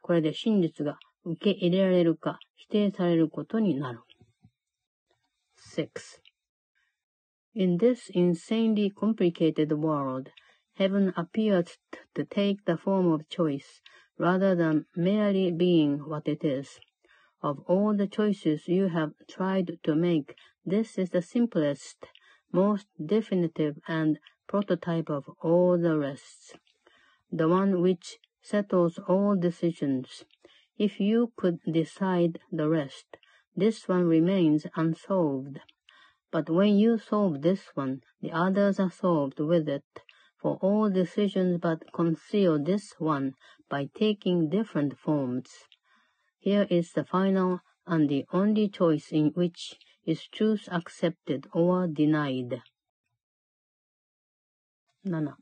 これで真実が受け入れられるか否定されることになる。6. In this insanely complicated world, heaven appears to take the form of choice rather than merely being what it is. Of all the choices you have tried to make, this is the simplest, most definitive, and prototype of all the rest. The one which settles all decisions. If you could decide the rest, this one remains unsolved. But when you solve this one, the others are solved with it, for all decisions but conceal this one by taking different forms. Here is the final and the only choice in which is truth accepted or denied. 7.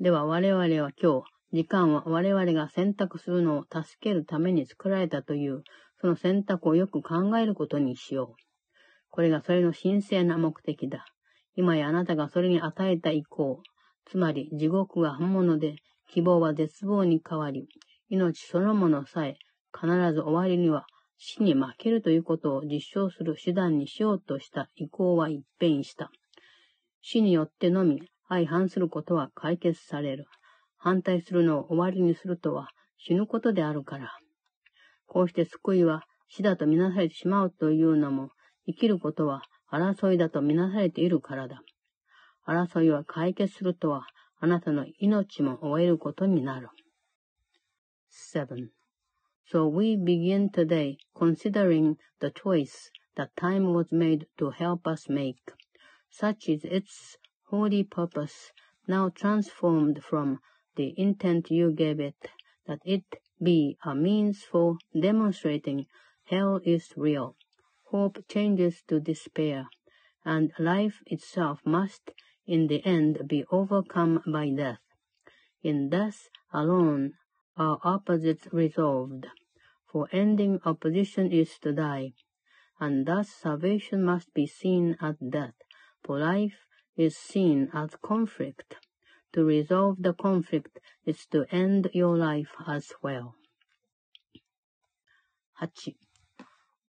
では我々は今日、時間は我々が選択するのを助けるために作られたという、その選択をよく考えることにしよう。これがそれの神聖な目的だ。今やあなたがそれに与えた意向、つまり地獄は本物で、希望は絶望に変わり、命そのものさえ必ず終わりには死に負けるということを実証する手段にしようとした意向は一変した。死によってのみ相反することは解決される。反対するのを終わりにするとは死ぬことであるから。こうして救いは死だとみなされてしまうというのも、生きることは争いだとみなされているからだ。争いは解決するとは、あなたの命も終えることになる。7. So we begin today considering the choice that time was made to help us make. Such is its holy purpose, now transformed from the intent you gave it, that it be a means for demonstrating hell is real. Hope changes to despair, and life itself must in the end be overcome by death. In death alone are opposites resolved, for ending opposition is to die, and thus salvation must be seen as death, for life is seen as conflict. To resolve the conflict is to end your life as well. 8.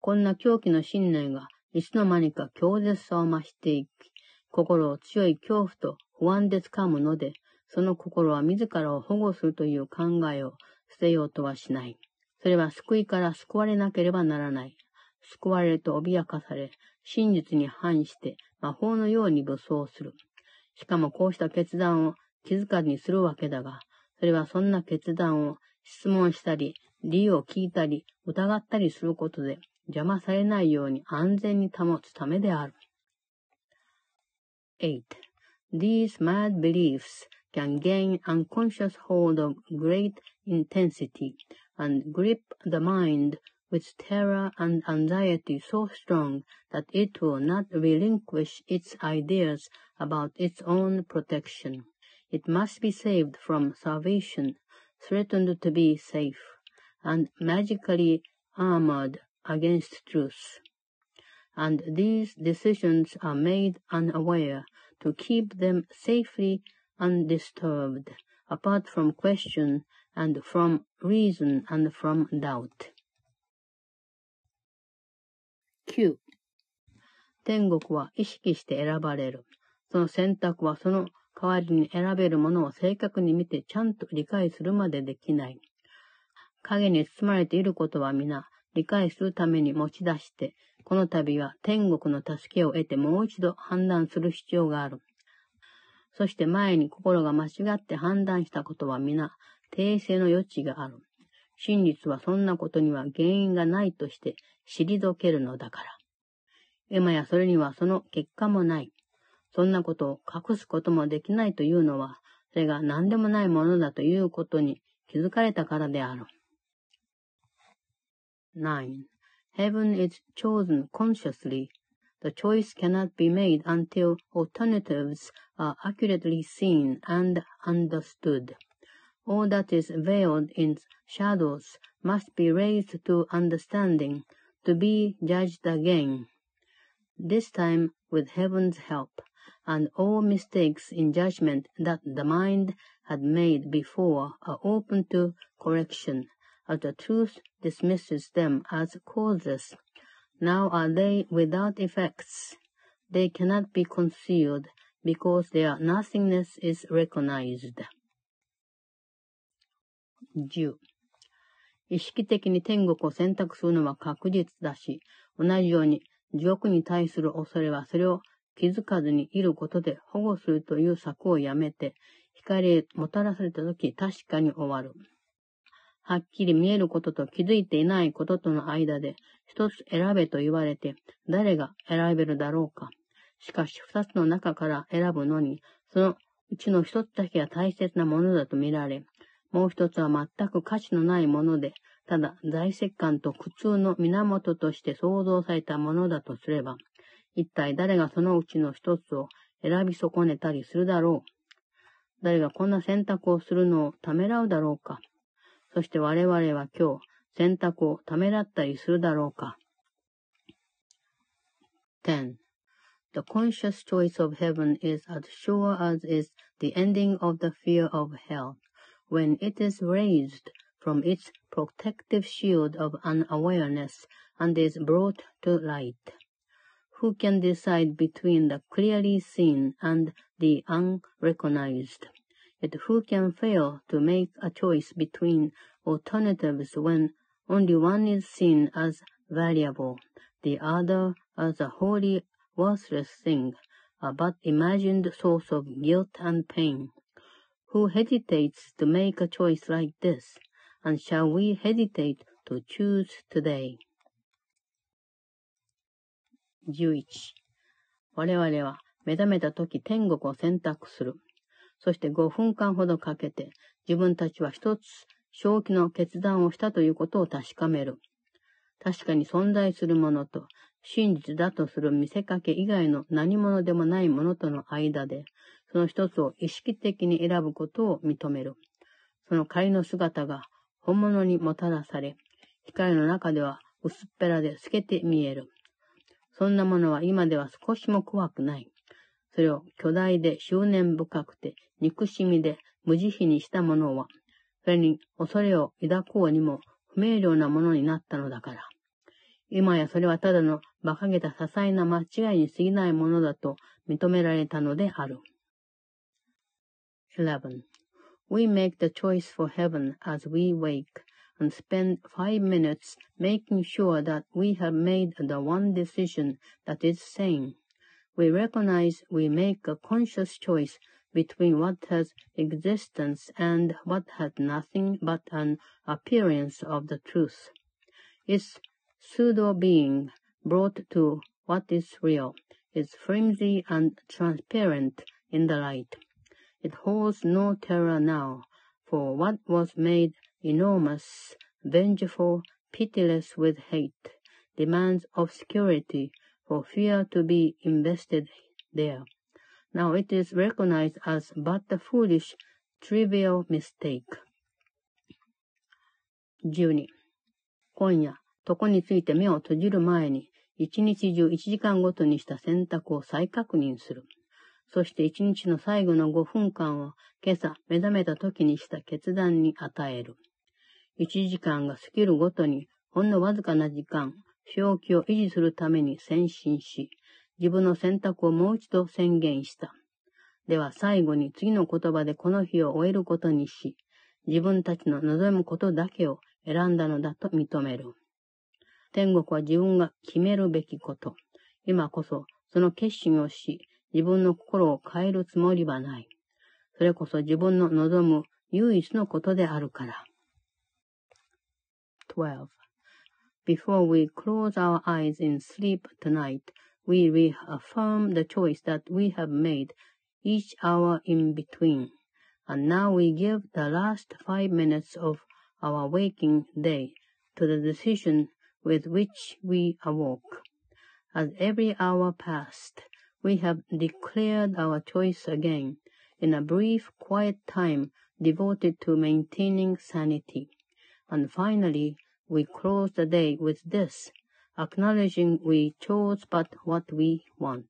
こんな狂気の信念がいつの間にか強烈さを増していき、 心を強い恐怖と不安で掴むので、その心は自らを保護するという考えを捨てようとはしない。それは救いから救われなければならない。救われると脅かされ、真実に反して魔法のように武装する。しかもこうした決断を気づかずにするわけだが、それはそんな決断を質問したり、理由を聞いたり、疑ったりすることで邪魔されないように安全に保つためである。8. These mad beliefs can gain unconscious hold of great intensity and grip the mind with terror and anxiety so strong that it will not relinquish its ideas about its own protection. It must be saved from salvation, threatened to be safe, and magically armored against truth. And these decisions are made unaware to keep them safely undisturbed, apart from question and from reason and from doubt. 9. 天国は意識して選ばれる。その選択はその代わりに選べるものを正確に見てちゃんと理解するまでできない。影に包まれていることは皆理解するために持ち出して、この度は天国の助けを得てもう一度判断する必要がある。そして前に心が間違って判断したことは皆、訂正の余地がある。真実はそんなことには原因がないとして退けるのだから。今やそれにはその結果もない。そんなことを隠すこともできないというのは、それが何でもないものだということに気づかれたからである。9. Heaven is chosen consciously The choice cannot be made until alternatives are accurately seen and understood. All that is veiled in shadows must be raised to understanding, to be judged again. This time with heaven's help, and all mistakes in judgment that the mind had made before are open to correction, as the truth dismisses them as causes. Now are they without effects. They cannot be concealed because their nothingness is recognized. 10. 意識的に天国を選択するのは確実だし、同じように地獄に対する恐れはそれを気づかずにいることで保護するという策をやめて、光へもたらされたとき確かに終わる。はっきり見えることと気づいていないこととの間で、一つ選べと言われて、誰が選べるだろうか。しかし、二つの中から選ぶのに、そのうちの一つだけが大切なものだと見られ、もう一つは全く価値のないもので、ただ大石感と苦痛の源として創造されたものだとすれば、一体誰がそのうちの一つを選び損ねたりするだろう。誰がこんな選択をするのをためらうだろうか。そして我々は今日、選択をためらったりするだろうか。10. The conscious choice of heaven is as sure as is the ending of the fear of hell, when it is raised from its protective shield of unawareness and is brought to light. Who can decide between the clearly seen and the unrecognized? Yet who can fail to make a choice between alternatives when only one is seen as valuable, the other as a wholly worthless thing, a but imagined source of guilt and pain? Who hesitates to make a choice like this? And shall we hesitate to choose today? 11. 我々は目覚めた時天国を選択する。 そして5分間ほどかけて自分たちは一つ正気の決断をしたということを確かめる。確かに存在するものと真実だとする見せかけ以外の何者でもないものとの間で、その一つを意識的に選ぶことを認める。その仮の姿が本物にもたらされ、光の中では薄っぺらで透けて見える。そんなものは今では少しも怖くない。それを巨大で執念深くて憎しみで無慈悲にしたものは、それに恐れを抱こうにも不明瞭なものになったのだから。今やそれはただの馬鹿げた些細な間違いに過ぎないものだと認められたのである。11. We make the choice for heaven as we wake and spend five minutes making sure that we have made the one decision that is sane. We recognize we make a conscious choice between what has existence and what has nothing but an appearance of the truth. Its pseudo-being brought to what is real is flimsy and transparent in the light. It holds no terror now, for what was made enormous, vengeful, pitiless with hate, demands obscurity for fear to be invested there. Now it is recognized as but a foolish, trivial mistake. 12. 今夜、床について目を閉じる前に、一日中1時間ごとにした選択を再確認する。そして一日の最後の5分間を今朝目覚めた時にした決断に与える。1時間が過ぎるごとにほんのわずかな時間、正気を維持するために先進し、自分の選択をもう一度宣言した。では最後に次の言葉でこの日を終えることにし、自分たちの望むことだけを選んだのだと認める。天国は自分が決めるべきこと。今こそその決心をし、自分の心を変えるつもりはない。それこそ自分の望む唯一のことであるから。12. Before we close our eyes in sleep tonight, we reaffirm the choice that we have made each hour in between. And now we give the last five minutes of our waking day to the decision with which we awoke. As every hour passed, we have declared our choice again in a brief, quiet time devoted to maintaining sanity. And finally, we close the day with this acknowledging we chose but what we want.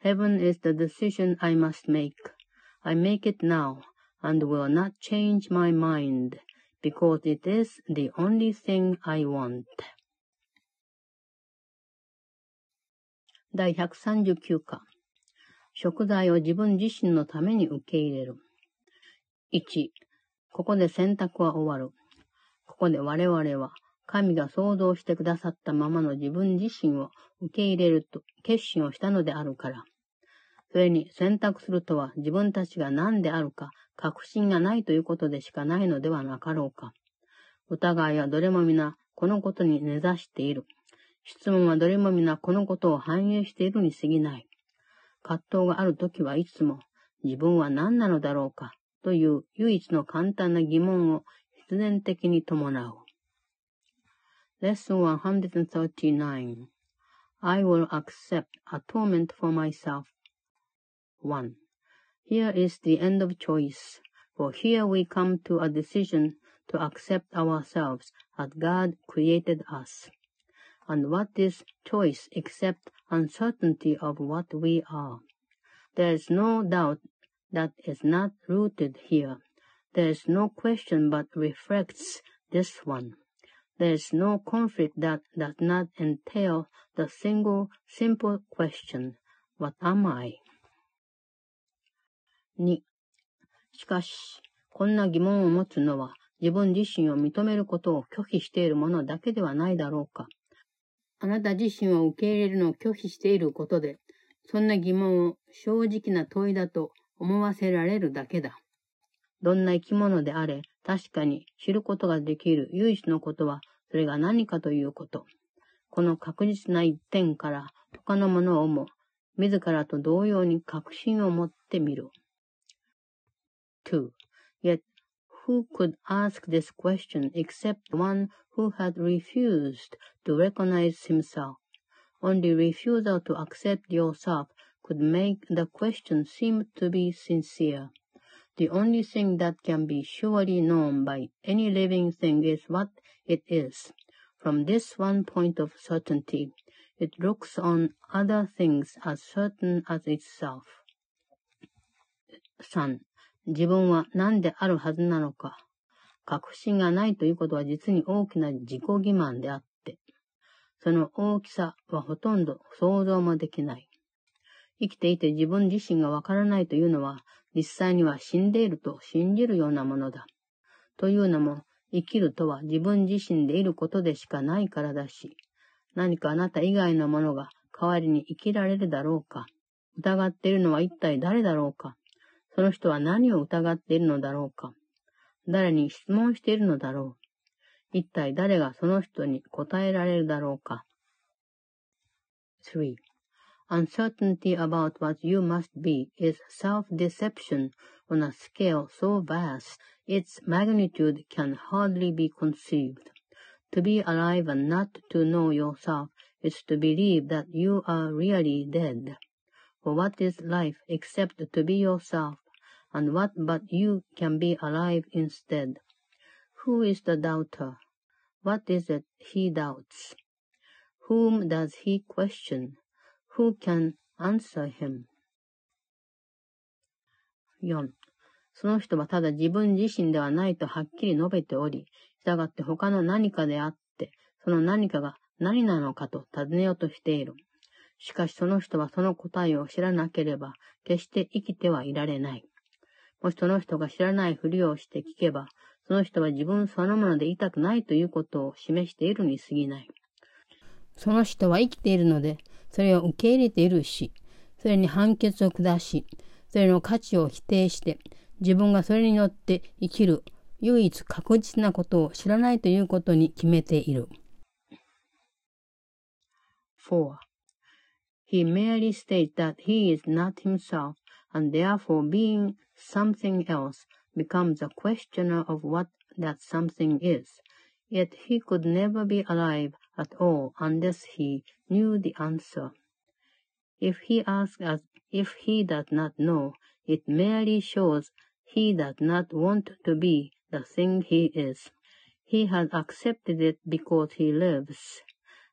Heaven is the decision I must make. I make it now, and will not change my mind, because it is the only thing I want. 第139課食材を自分自身のために受け入れる。1、ここで選択は終わる。 ここで我々は神が想像してくださったままの自分自身を受け入れると決心をしたのであるから。それに選択するとは自分たちが何であるか確信がないということでしかないのではなかろうか。疑いはどれも皆このことに根ざしている。質問はどれも皆このことを反映しているに過ぎない。葛藤があるときはいつも自分は何なのだろうかという唯一の簡単な疑問を必然的に伴う。Lesson 139 I will accept atonement for myself. 1. Here is the end of choice, for here we come to a decision to accept ourselves as God created us. And what is choice except uncertainty of what we are? There is no doubt that is not rooted here. There is no question but reflects this one. There is no conflict that does not entail the single simple question, What am I? 2. しかし、こんな疑問を持つのは自分自身を認めることを拒否しているものだけではないだろうか。あなた自身を受け入れるのを拒否していることで、そんな疑問を正直な問いだと思わせられるだけだ。どんな生き物であれ、確かに知ることができる唯一のことは、それが何かということ。この確実な一点から他のものをも自らと同様に確信を持ってみる。2. Yet, who could ask this question except one who had refused to recognize himself? Only refusal to accept yourself could make the question seem to be sincere. The only thing that can be surely known by any living thing is what it is. From this one point of certainty, it looks on other things as certain as itself. 3. 自分は何であるはずなのか。確信がないということは実に大きな自己欺瞞であって、その大きさはほとんど想像もできない。生きていて自分自身がわからないというのは、実際には死んでいると信じるようなものだ。というのも、生きるとは自分自身でいることでしかないからだし、何かあなた以外のものが代わりに生きられるだろうか。疑っているのは一体誰だろうか。その人は何を疑っているのだろうか誰に質問しているのだろう一体誰がその人に答えられるだろうか 3. Uncertainty about what you must be is self-deception on a scale so vast its magnitude can hardly be conceived. To be alive and not to know yourself is to believe that you are really dead. For what is life except to be yourself, and what but you can be alive instead? Who is the doubter? What is it he doubts? Whom does he question? Who can answer him? 4. その人はただ自分自身ではないとはっきり述べており、従って他の何かであって、その何かが何なのかと尋ねようとしている。しかしその人はその答えを知らなければ、決して生きてはいられない。もしその人が知らないふりをして聞けば、その人は自分そのものでいたくないということを示しているに過ぎない。その人は生きているので、それを受け入れているし、それに判決を下し、それの価値を否定して、自分がそれによって生きる唯一確実なことを知らないということに決めている。4. He merely states that he is not himself, and therefore being something else becomes a questioner of what that something is. Yet he could never be alive at all unless he knew the answer. If he asks as if he does not know, it merely shows he does not want to be the thing he is. He has accepted it because he lives,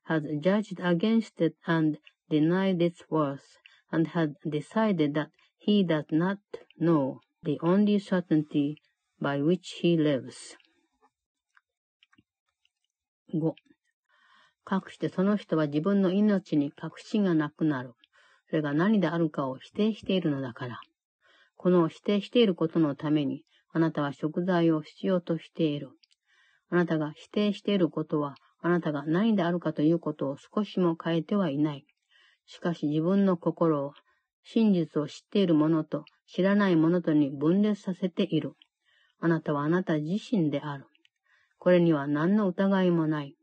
has judged against it and denied its worth, and has decided that he does not know the only certainty by which he lives. 5. かくしてその人は自分の命に確信がなくなる。それが何であるかを否定しているのだから。この否定していることのために、あなたは食材を必要としている。あなたが否定していることは、あなたが何であるかということを少しも変えてはいない。しかし自分の心を、真実を知っているものと知らないものとに分裂させている。あなたはあなた自身である。これには何の疑いもない。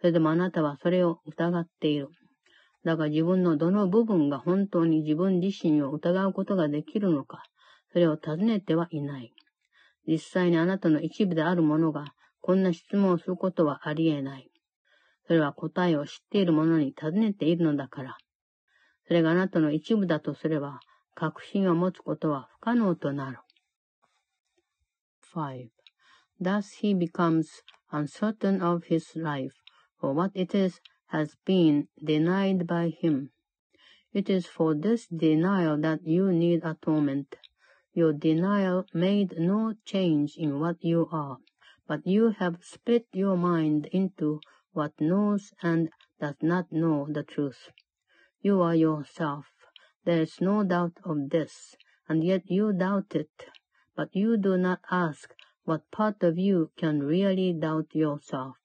それでもあなたはそれを疑っている。だが自分のどの部分が本当に自分自身を疑うことができるのか、それを尋ねてはいない。実際にあなたの一部であるものが、こんな質問をすることはありえない。それは答えを知っている者に尋ねているのだから。それがあなたの一部だとすれば、確信を持つことは不可能となる。5. Thus he becomes uncertain of his life, for what it is has been denied by him. It is for this denial that you need atonement. Your denial made no change in what you are, but you have split your mind into what knows and does not know the truth. You are yourself. There is no doubt of this, and yet you doubt it. But you do not ask what part of you can really doubt yourself.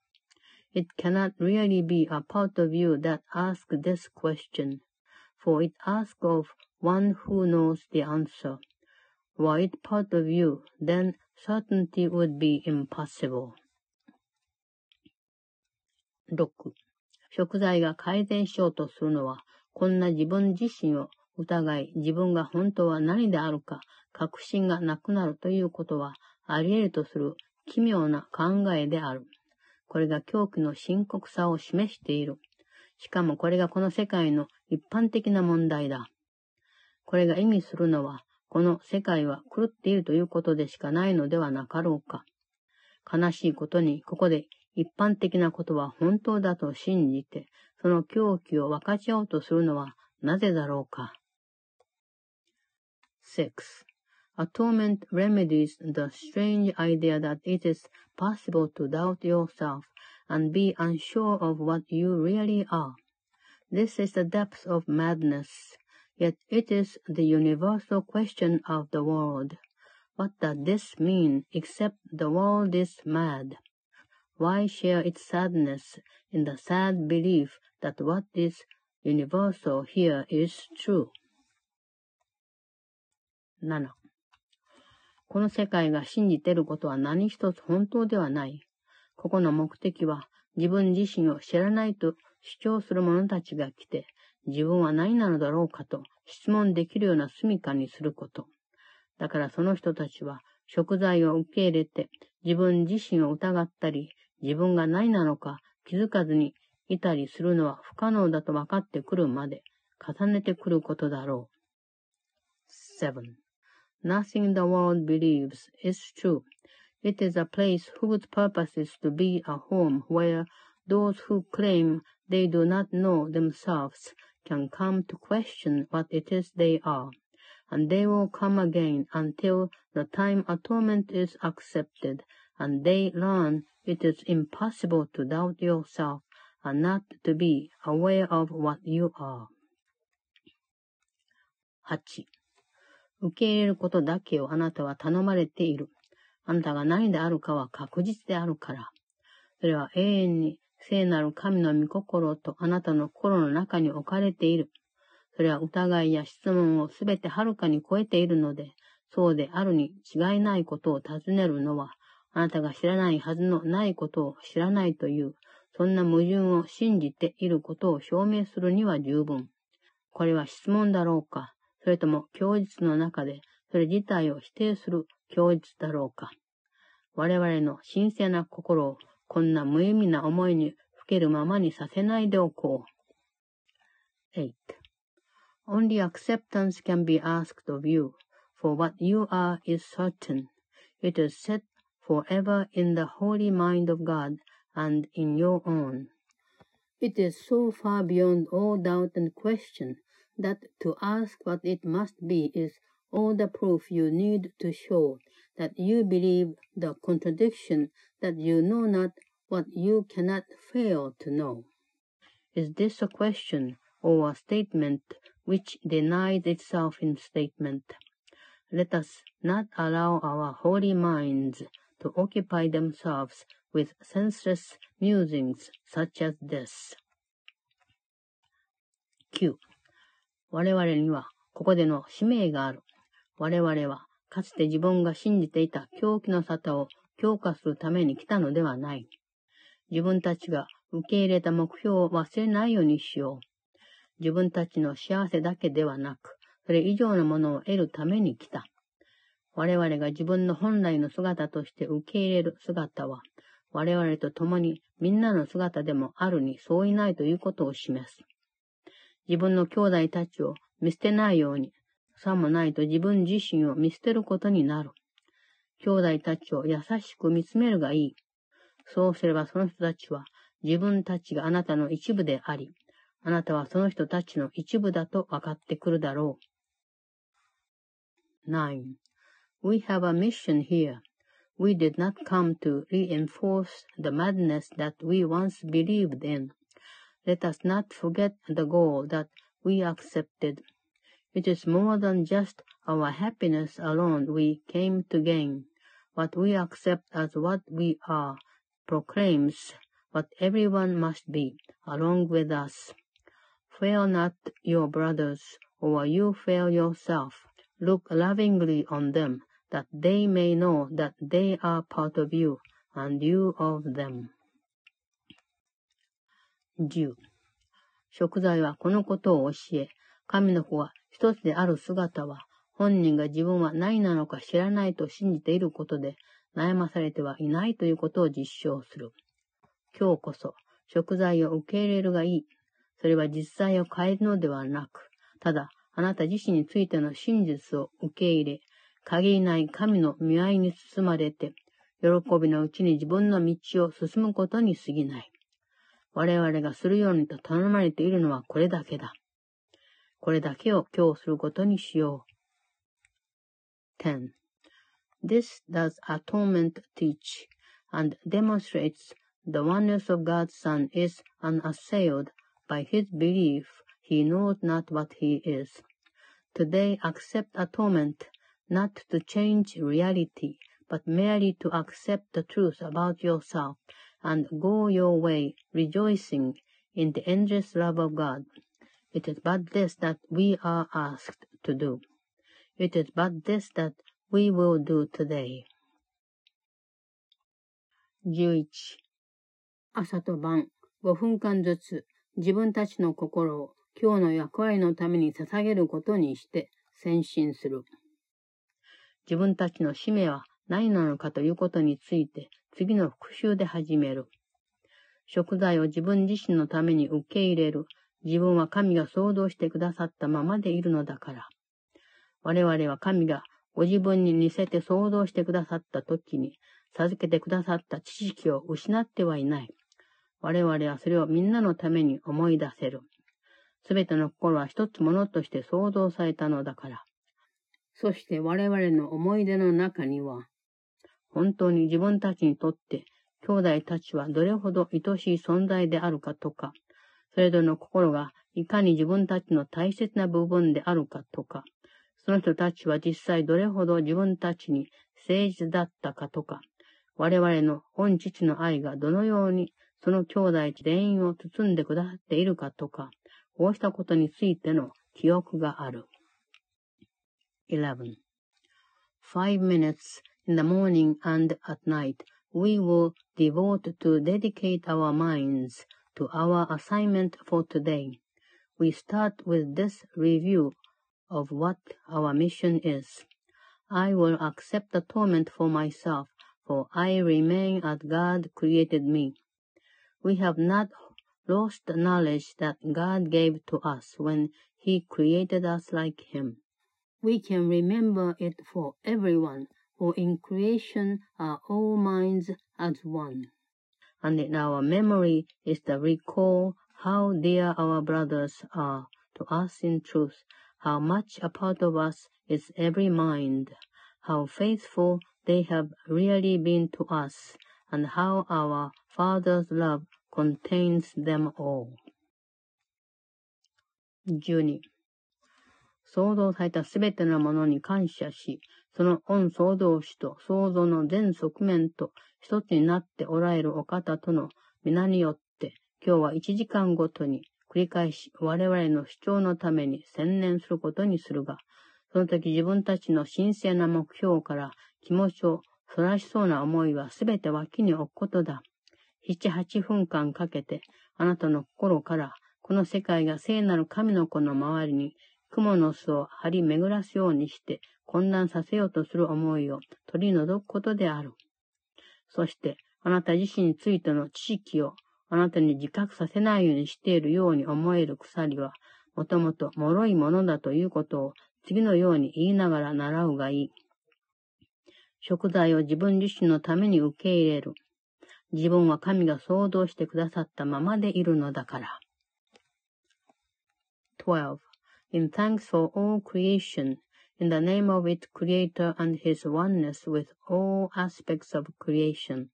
It cannot really be a part of you that ask this question, for it asks of one who knows the answer. Were it part of you, then certainty would be impossible. 6. 食材が改善しようとするのは、こんな自分自身を疑い、自分が本当は何であるか、確信がなくなるということは、あり得るとする奇妙な考えである。これが狂気の深刻さを示している。しかもこれがこの世界の一般的な問題だ。これが意味するのは、この世界は狂っているということでしかないのではなかろうか。悲しいことに、ここで一般的なことは本当だと信じて、その狂気を分かち合おうとするのはなぜだろうか。6. Atonement remedies the strange idea that it is possible to doubt yourself and be unsure of what you really are. This is the depth of madness. Yet it is the universal question of the world. What does this mean except the world is mad? Why share its sadness in the sad belief that what is universal here is true? 7. この世界が信じてることは何一つ本当ではない。ここの目的は自分自身を知らないと主張する者たちが来て、自分は何なのだろうかと質問できるような住処にすること。だからその人たちは食材を受け入れて自分自身を疑ったり、自分が何なのか気づかずにいたりするのは不可能だと分かってくるまで重ねてくることだろう。7. Nothing the world believes is true. It is a place whose purpose is to be a home where those who claim they do not know themselves can come to question what it is they are, and they will come again until the time atonement is accepted, and they learn it is impossible to doubt yourself and not to be aware of what you are. 8. 受け入れることだけをあなたは頼まれている。あなたが何であるかは確実であるから。それは永遠に聖なる神の御心とあなたの心の中に置かれている。それは疑いや質問をすべてはるかに超えているので、そうであるに違いないことを尋ねるのは、あなたが知らないはずのないことを知らないという、そんな矛盾を信じていることを証明するには十分。これは質問だろうか、それとも供述の中で、それ自体を否定する供述だろうか。我々の神聖な心をこんな無意味な思いにふけるままにさせないでおこう。8. Only acceptance can be asked of you, for what you are is certain. It is set forever in the holy mind of God and in your own. It is so far beyond all doubt and question that to ask what it must be is all the proof you need to show that you believe the contradiction that you know not what you cannot fail to know. Is this a question or a statement which denies itself in statement? Let us not allow our holy minds to occupy themselves with senseless musings such as this. Q. 我々にはここでの使命がある。我々はかつて自分が信じていた狂気の沙汰を強化するために来たのではない。自分たちが受け入れた目標を忘れないようにしよう。自分たちの幸せだけではなく、それ以上のものを得るために来た。我々が自分の本来の姿として受け入れる姿は、我々と共にみんなの姿でもあるに相違ないということを示す。自分の兄弟たちを見捨てないように、さもないと自分自身を見捨てることになる。兄弟たちを優しく見つめるがいい。そうすればその人たちは自分たちがあなたの一部であり、あなたはその人たちの一部だと分かってくるだろう。9. We have a mission here. We did not come to reinforce the madness that we once believed in. Let us not forget the goal that we accepted. It is more than just our happiness alone we came to gain. What we accept as what we are proclaims what everyone must be, along with us. Fail not your brothers, or you fail yourself. Look lovingly on them, that they may know that they are part of you, and you of them. 10. 食材はこのことを教え、神の子が一つである姿は、本人が自分は何なのか知らないと信じていることで、悩まされてはいないということを実証する。今日こそ、食材を受け入れるがいい。それは実際を変えるのではなく、ただ、あなた自身についての真実を受け入れ、限りない神の見合いに包まれて、喜びのうちに自分の道を進むことに過ぎない。我々がするようにと頼まれているのはこれだけだ。これだけを今日することにしよう。10. This does atonement teach and demonstrates the oneness of God's Son is unassailed by his belief he knows not what he is. Today accept atonement not to change reality, but merely to accept the truth about yourself and go your way rejoicing in the endless love of God. It is but this that we are asked to do. It is but this that we will do today. 11. 朝と晩5分間ずつ自分たちの心を今日の役割のために捧げることにして先進する。自分たちの使命は何なのかということについて次の復習で始める。食材を自分自身のために受け入れる。自分は神が創造してくださったままでいるのだから。我々は神がご自分に似せて創造してくださった時に、授けてくださった知識を失ってはいない。我々はそれをみんなのために思い出せる。すべての心は一つものとして創造されたのだから。そして我々の思い出の中には、本当に自分たちにとって兄弟たちはどれほど愛しい存在であるかとか、それぞれの心がいかに自分たちの大切な部分であるかとか、その人たちは実際どれほど自分たちに誠実だったかとか、我々の本父の愛がどのようにその兄弟全員を包んでくださっているかとか、こうしたことについての記憶がある。11.5 minutes in the morning and at night we will devote to dedicate our minds to our assignment for today. We start with this review of what our mission is. I will accept the torment for myself, for I remain as God created me. We have not lost the knowledge that God gave to us when He created us like Him. We can remember it for everyone for in creation are all minds as one. And in our memory is the recall how dear our brothers are to us in truth, how much a part of us is every mind, how faithful they have really been to us, and how our Father's love contains them all. 12. 創造されたすべてのものに感謝し、 その恩創造主と創造の全側面と一つになっておられるお方との皆によって、今日は一時間ごとに繰り返し我々の主張のために専念することにするが、その時自分たちの神聖な目標から気持ちをそらしそうな思いはすべて脇に置くことだ。七八分間かけて、あなたの心から、この世界が聖なる神の子の周りに雲の巣を張り巡らすようにして混乱させようとする思いを取り除くことである。そして、あなた自身についての知識をあなたに自覚させないようにしているように思える鎖は、もともと脆いものだということを次のように言いながら習うがいい。食材を自分自身のために受け入れる。自分は神が創造してくださったままでいるのだから。12. In thanks for all creation, in the name of its Creator and His oneness with all aspects of creation.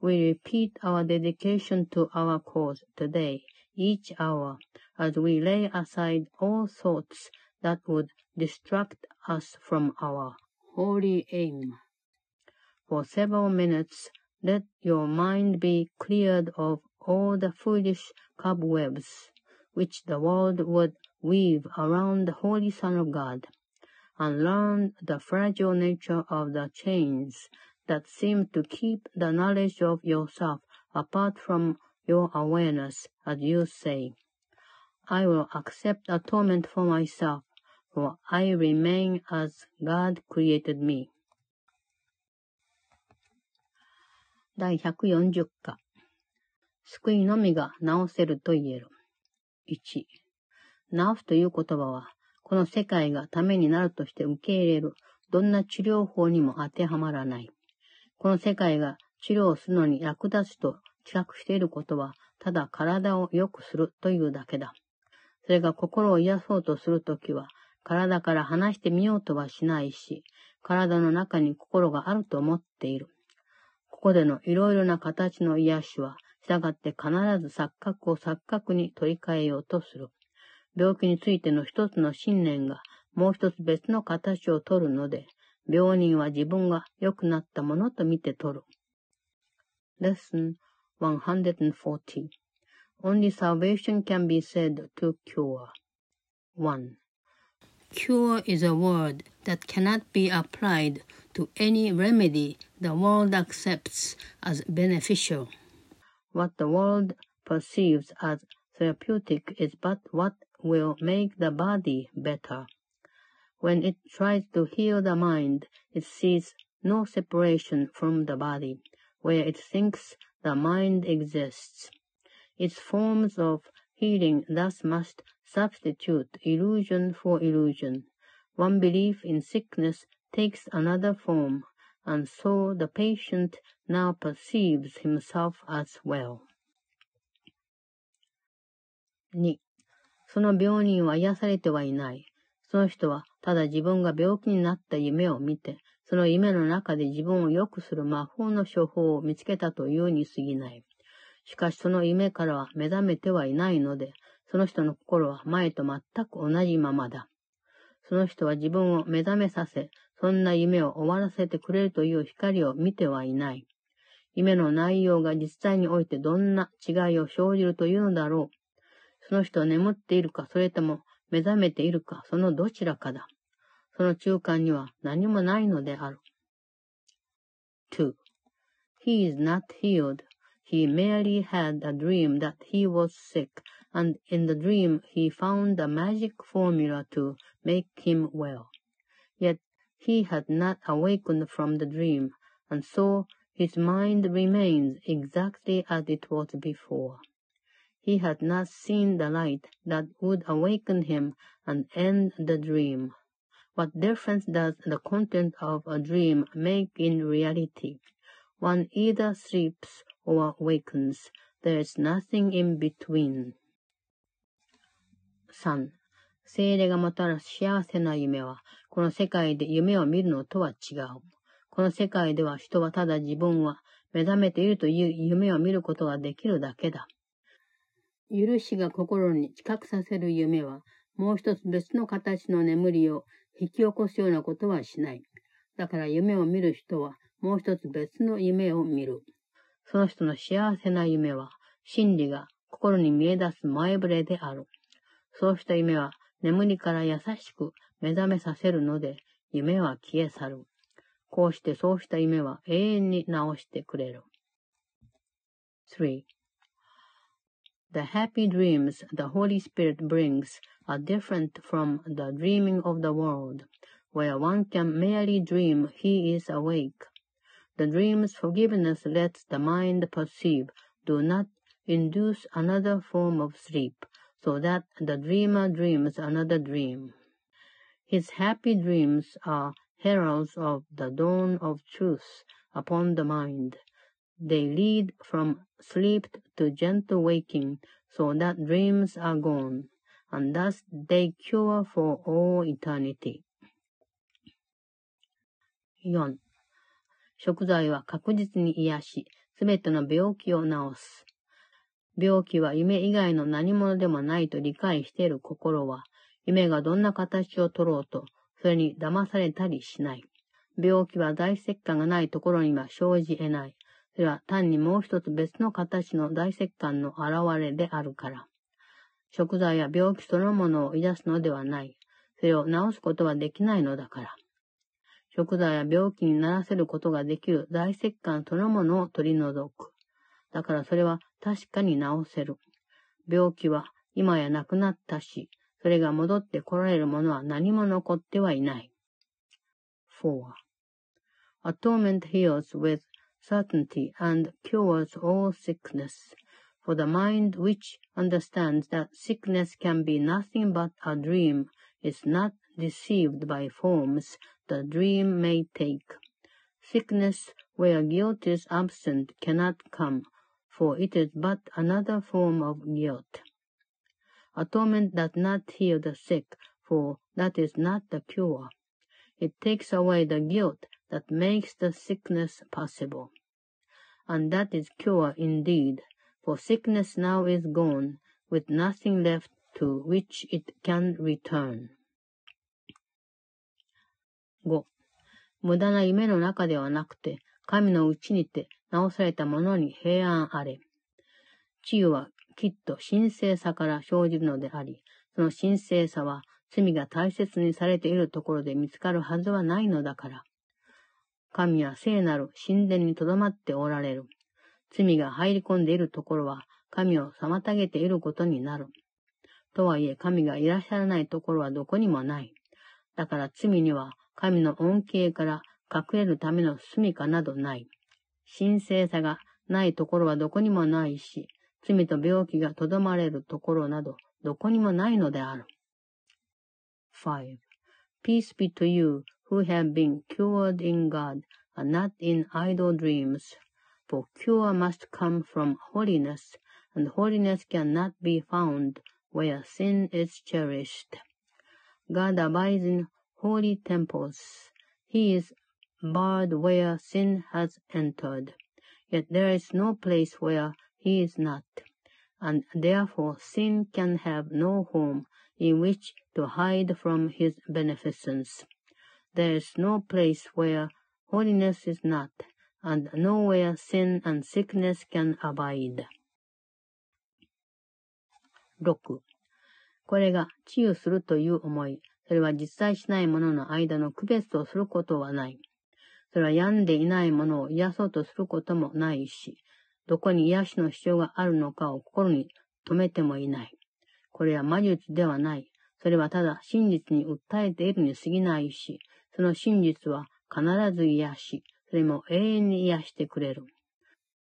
We repeat our dedication to our cause today, each hour, as we lay aside all thoughts that would distract us from our holy aim. For several minutes, let your mind be cleared of all the foolish cobwebs which the world would weave around the Holy Son of God, and learn the fragile nature of the chains that seem to keep the knowledge of yourself apart from your awareness, as you say. I will accept atonement for myself, for I remain as God created me. 第140課救いのみが治せると言える。1 治すという言葉は、この世界がためになるとして受け入れる、どんな治療法にも当てはまらない。この世界が治療するのに役立つと知覚していることは、ただ体を良くするというだけだ。それが心を癒そうとするときは、体から離してみようとはしないし、体の中に心があると思っている。ここでのいろいろな形の癒しは、従って必ず錯覚を錯覚に取り替えようとする。病気についての一つの信念がもう一つ別の形をとるので、病人は自分が良くなったものと見て取る。Lesson 140 Only salvation can be said to cure. 1. cure is a word that cannot be applied to any remedy the world accepts as beneficial. What the world perceives as therapeutic is but what will make the body better. When it tries to heal the mind, it sees no separation from the body, where it thinks the mind exists. Its forms of healing thus must substitute illusion for illusion. One belief in sickness takes another form, and so the patient now perceives himself as well. 2. その病人は癒されてはいない。その人はただ自分が病気になった夢を見て、その夢の中で自分を良くする魔法の処方を見つけたというに過ぎない。しかしその夢からは目覚めてはいないので、その人の心は前と全く同じままだ。その人は自分を目覚めさせ、そんな夢を終わらせてくれるという光を見てはいない。夢の内容が実際においてどんな違いを生じるというのだろう。その人は眠っているか、それとも目覚めているか、そのどちらかだ。その中間には何もないのである。2. He is not healed. He merely had a dream that he was sick, and in the dream he found a magic formula to make him well. Yet he had not awakened from the dream, and so his mind remains exactly as it was before. He had not seen the light that would awaken him and end the dream. What difference does the content of a dream make in reality? One either sleeps or wakens. There is nothing in between. 3. 精霊がもたらす幸せな夢は、この世界で夢を見るのとは違う。この世界では人はただ自分は目覚めているという夢を見ることができるだけだ。 許しが心に近くさせる夢は、もう一つ別の形の眠りを引き起こすようなことはしない。だから夢を見る人は、もう一つ別の夢を見る。その人の幸せな夢は、真理が心に見え出す前触れである。そうした夢は、眠りから優しく目覚めさせるので、夢は消え去る。こうしてそうした夢は永遠に直してくれる。3. The happy dreams the Holy Spirit brings are different from the dreaming of the world, where one can merely dream he is awake. The dreams forgiveness lets the mind perceive do not induce another form of sleep, so that the dreamer dreams another dream. His happy dreams are heralds of the dawn of truth upon the mind, they lead from sleep to gentle waking, so that dreams are gone, and thus they cure for all eternity. 4. 食材は確実に癒し、すべての病気を治す。病気は夢以外の何者でもないと理解している心は、夢がどんな形をとろうと、それに騙されたりしない。病気は大石化がないところには生じ得ない。それは単にもう一つ別の形の大石棺の現れであるから。食材や病気そのものを癒すのではない。それを治すことはできないのだから。食材や病気にならせることができる大石棺そのものを取り除く。だからそれは確かに治せる。病気は今やなくなったし、それが戻って来られるものは何も残ってはいない。4. Atonement heals with certainty and cures all sickness. For the mind which understands that sickness can be nothing but a dream is not deceived by forms the dream may take. Sickness where guilt is absent cannot come, for it is but another form of guilt. Atonement does not heal the sick, for that is not the cure. It takes away the guilt that makes the sickness possible. And that is cure indeed, for sickness now is gone, with nothing left to which it can return. 5. 無駄な夢の中ではなくて、神のうちにて直されたものに平安あれ。治癒はきっと神聖さから生じるのであり、その神聖さは罪が大切にされているところで見つかるはずはないのだから。神は聖なる神殿にとどまっておられる。罪が入り込んでいるところは神を妨げていることになる。とはいえ神がいらっしゃらないところはどこにもない。だから罪には神の恩恵から隠れるための住処などない。神聖さがないところはどこにもないし、罪と病気がとどまれるところなどどこにもないのである。5. Peace be to you who have been cured in God and not in idle dreams. For cure must come from holiness, and holiness cannot be found where sin is cherished. God abides in holy temples. He is barred where sin has entered. Yet there is no place where he is not, and therefore sin can have no home in which to hide from his beneficence. There's no place where holiness is not, and nowhere sin and sickness can abide. 6. これが治癒するという思い。それは実在しないものの間の区別をすることはない。それは病んでいないものを癒そうとすることもないし、どこに癒しの必要があるのかを心に留めてもいない。これは魔術ではない。それはただ真実に訴えているに過ぎないし、その真実は必ず癒し、それも永遠に癒してくれる。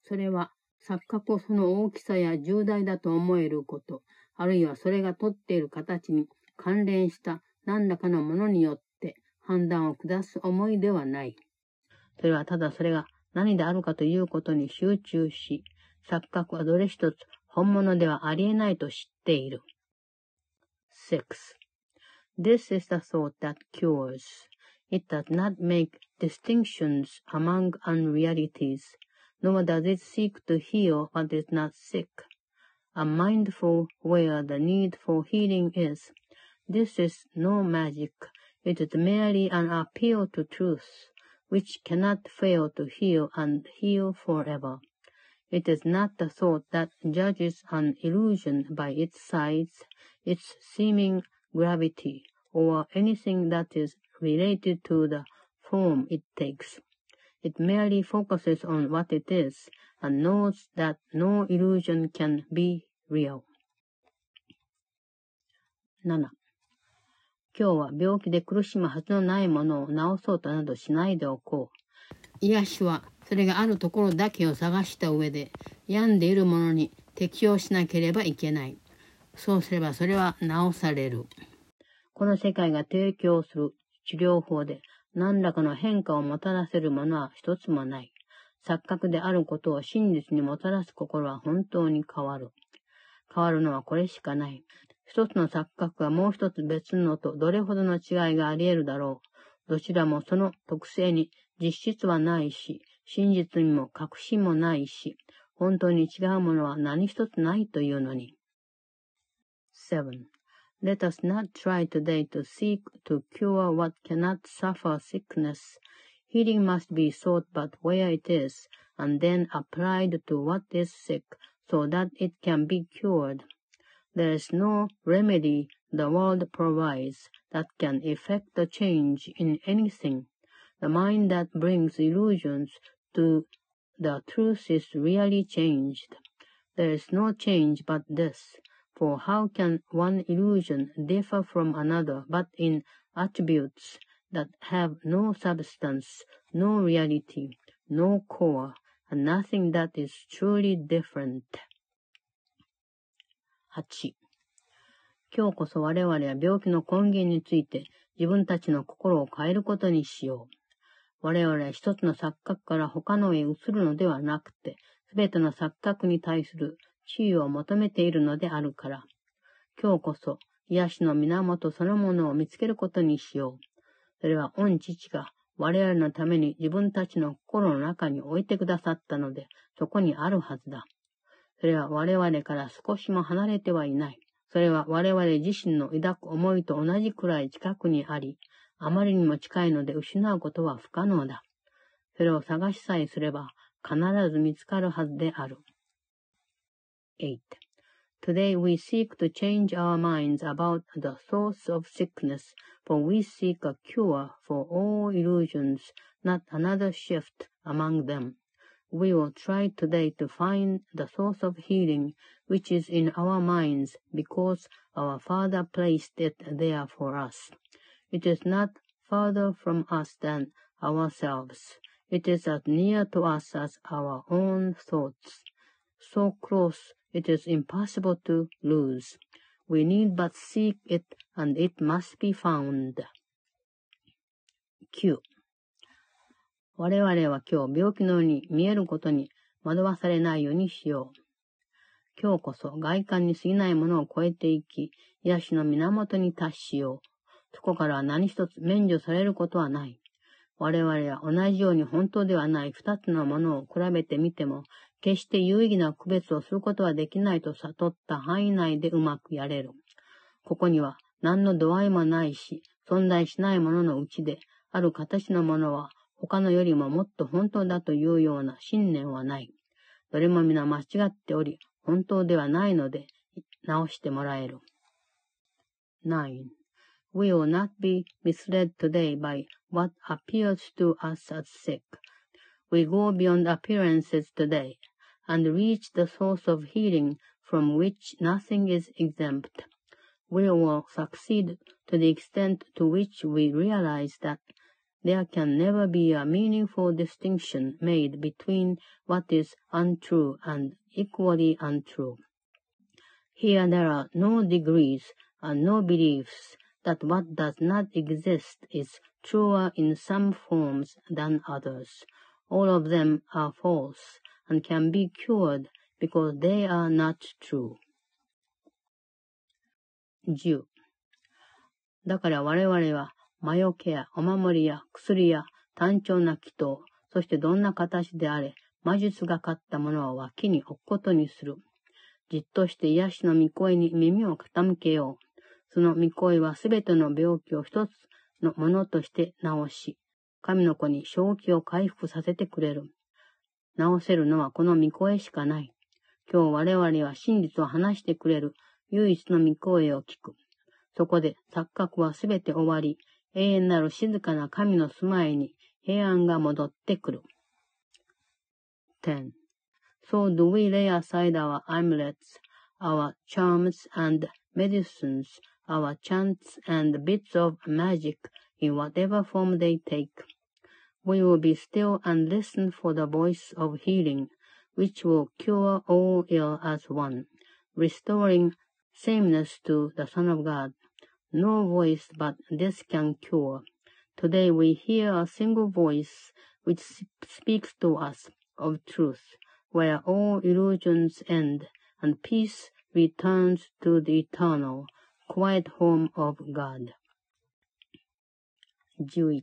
それは錯覚をその大きさや重大だと思えること、あるいはそれがとっている形に関連した何らかのものによって判断を下す思いではない。それはただそれが何であるかということに集中し、錯覚はどれ一つ本物ではありえないと知っている。6. This is the thought that cures. It does not make distinctions among unrealities, nor does it seek to heal what is not sick. A mindful where the need for healing is. This is no magic. It is merely an appeal to truth, which cannot fail to heal and heal forever. It is not the thought that judges an illusion by its size, its seeming gravity, or anything that is related to the form it takes. It merely focuses on what it is and knows that no illusion can be real. 7. 今日は病気で苦しむはずのないものを治そうとなどしないでおこう。癒しはそれがあるところだけを探した上で病んでいるものに適応しなければいけない。そうすればそれは治される。この世界が提供する治療法で何らかの変化をもたらせるものは一つもない。錯覚であることを真実にもたらす心は本当に変わる。変わるのはこれしかない。一つの錯覚がもう一つ別のとどれほどの違いがあり得るだろう。どちらもその特性に実質はないし、真実にも確信もないし、本当に違うものは何一つないというのに。7. Let us not try today to seek to cure what cannot suffer sickness. Healing must be sought but where it is, and then applied to what is sick, so that it can be cured. There is no remedy the world provides that can effect a change in anything. The mind that brings illusions to the truth is really changed. There is no change but this, For how can one illusion differ from another but in attributes that have no substance, no reality, no core, and nothing that is truly different? 8. 今日こそ我々は病気の根源について自分たちの心を変えることにしよう。我々は一つの錯覚から他のへ移るのではなくて、すべての錯覚に対する地位を求めているのであるから、今日こそ癒しの源そのものを見つけることにしよう。それは御父が我々のために自分たちの心の中に置いてくださったので、そこにあるはずだ。それは我々から少しも離れてはいない。それは我々自身の抱く思いと同じくらい近くにあり、あまりにも近いので失うことは不可能だ。それを探しさえすれば必ず見つかるはずである。8. Today we seek to change our minds about the source of sickness, for we seek a cure for all illusions, not another shift among them. We will try today to find the source of healing, which is in our minds, because our Father placed it there for us. It is not farther from us than ourselves. It is as near to us as our own thoughts. So close it is impossible to lose. We need but seek it, and it must be found. 9. 我々は今日病気のように見えることに惑わされないようにしよう。今日こそ外観に過ぎないものを超えていき、癒しの源に達しよう。そこからは何一つ免除されることはない。我々は同じように本当ではない二つのものを比べてみても、決して有意義な区別をすることはできないと悟った範囲内でうまくやれる。ここには何の度合いもないし、存在しないもののうちで、ある形のものは他のよりももっと本当だというような信念はない。どれも皆間違っており、本当ではないので、直してもらえる。9. We will not be misled today by what appears to us as sick. We go beyond appearances today. and reach the source of healing from which nothing is exempt. We will succeed to the extent to which we realize that there can never be a meaningful distinction made between what is untrue and equally untrue. Here there are no degrees and no beliefs that what does not exist is truer in some forms than others. All of them are false, and can be cured because they are not true. 10. だから我々は魔除けやお守りや薬や単調な祈祷、そしてどんな形であれ、魔術がかったものを脇に置くことにする。じっとして癒しの御声に耳を傾けよう。その御声はすべての病気を一つのものとして治し、神の子に正気を回復させてくれる。直せるのはこの御声しかない。今日我々は真実を話してくれる唯一の御声を聞く。そこで錯覚はすべて終わり、永遠なる静かな神の住まいに平安が戻ってくる。10. So do we lay aside our amulets, our charms and medicines, our chants and bits of magic in whatever form they take. we will be still and listen for the voice of healing, which will cure all ill as one, restoring sameness to the Son of God. No voice but this can cure. Today we hear a single voice which speaks to us of truth, where all illusions end and peace returns to the eternal, quiet home of God. 11.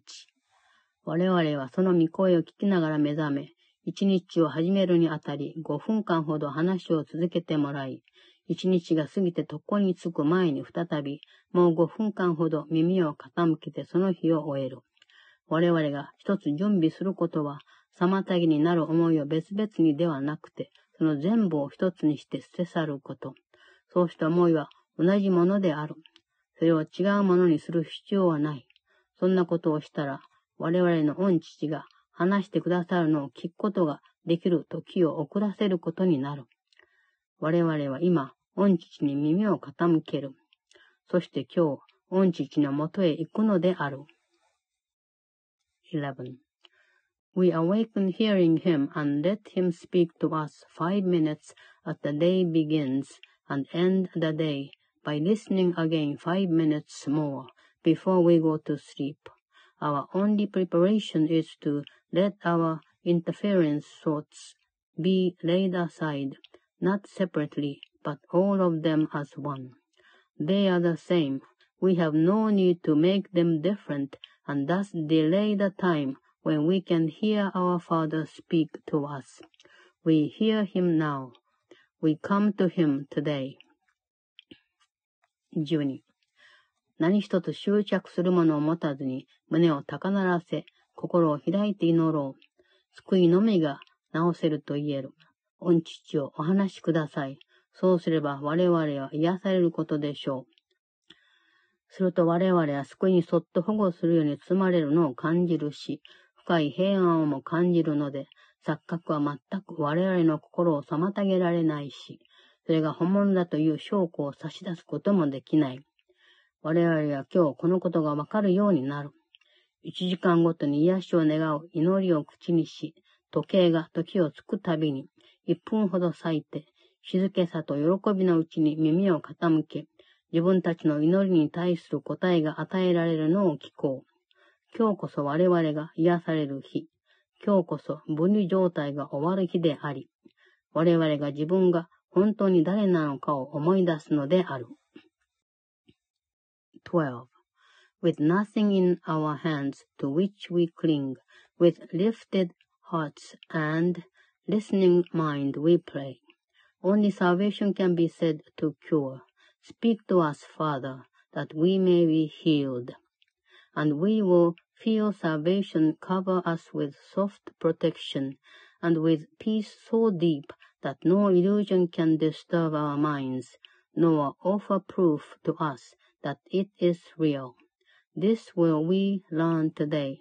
我々はその御声を聞きながら目覚め、一日を始めるにあたり5分間ほど話を続けてもらい、一日が過ぎて床に着く前に再び、もう5分間ほど耳を傾けてその日を終える。我々が一つ準備することは、妨げになる思いを別々にではなくて、その全部を一つにして捨て去ること。そうした思いは同じものである。それを違うものにする必要はない。そんなことをしたら、我々の御父が話してくださるのを聞くことができる時を遅らせることになる。我々は今、御父に耳を傾ける。そして今日、御父のもとへ行くのである。11. We awaken hearing him and let him speak to us five minutes as the day begins and end the day by listening again five minutes more before we go to sleep. Our only preparation is to let our interference thoughts be laid aside, not separately, but all of them as one. They are the same. We have no need to make them different, and thus delay the time when we can hear our Father speak to us. We hear him now. We come to him today. 12. 何一つ執着するものを持たずに胸を高鳴らせ、心を開いて祈ろう。救いのみが治せると言える。御父をお話しください。そうすれば我々は癒されることでしょう。すると我々は救いにそっと保護するように包まれるのを感じるし、深い平安をも感じるので、錯覚は全く我々の心を妨げられないし、それが本物だという証拠を差し出すこともできない。我々は今日このことがわかるようになる。一時間ごとに癒しを願う祈りを口にし、時計が時をつくたびに、一分ほど咲いて、静けさと喜びのうちに耳を傾け、自分たちの祈りに対する答えが与えられるのを聞こう。今日こそ我々が癒される日。今日こそ分離状態が終わる日であり、我々が自分が本当に誰なのかを思い出すのである。12. With nothing in our hands to which we cling, with lifted hearts and listening mind we pray. Only salvation can be said to cure. Speak to us, Father, that we may be healed. And we will feel salvation cover us with soft protection and with peace so deep that no illusion can disturb our minds, nor offer proof to us that it is real. This will we learn today,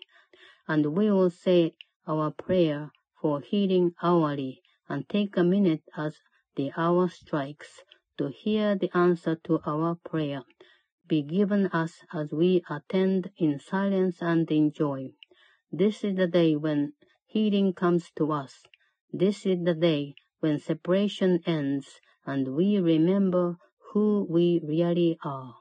and we will say our prayer for healing hourly and take a minute as the hour strikes to hear the answer to our prayer be given us as we attend in silence and in joy. This is the day when healing comes to us. This is the day when separation ends and we remember who we really are.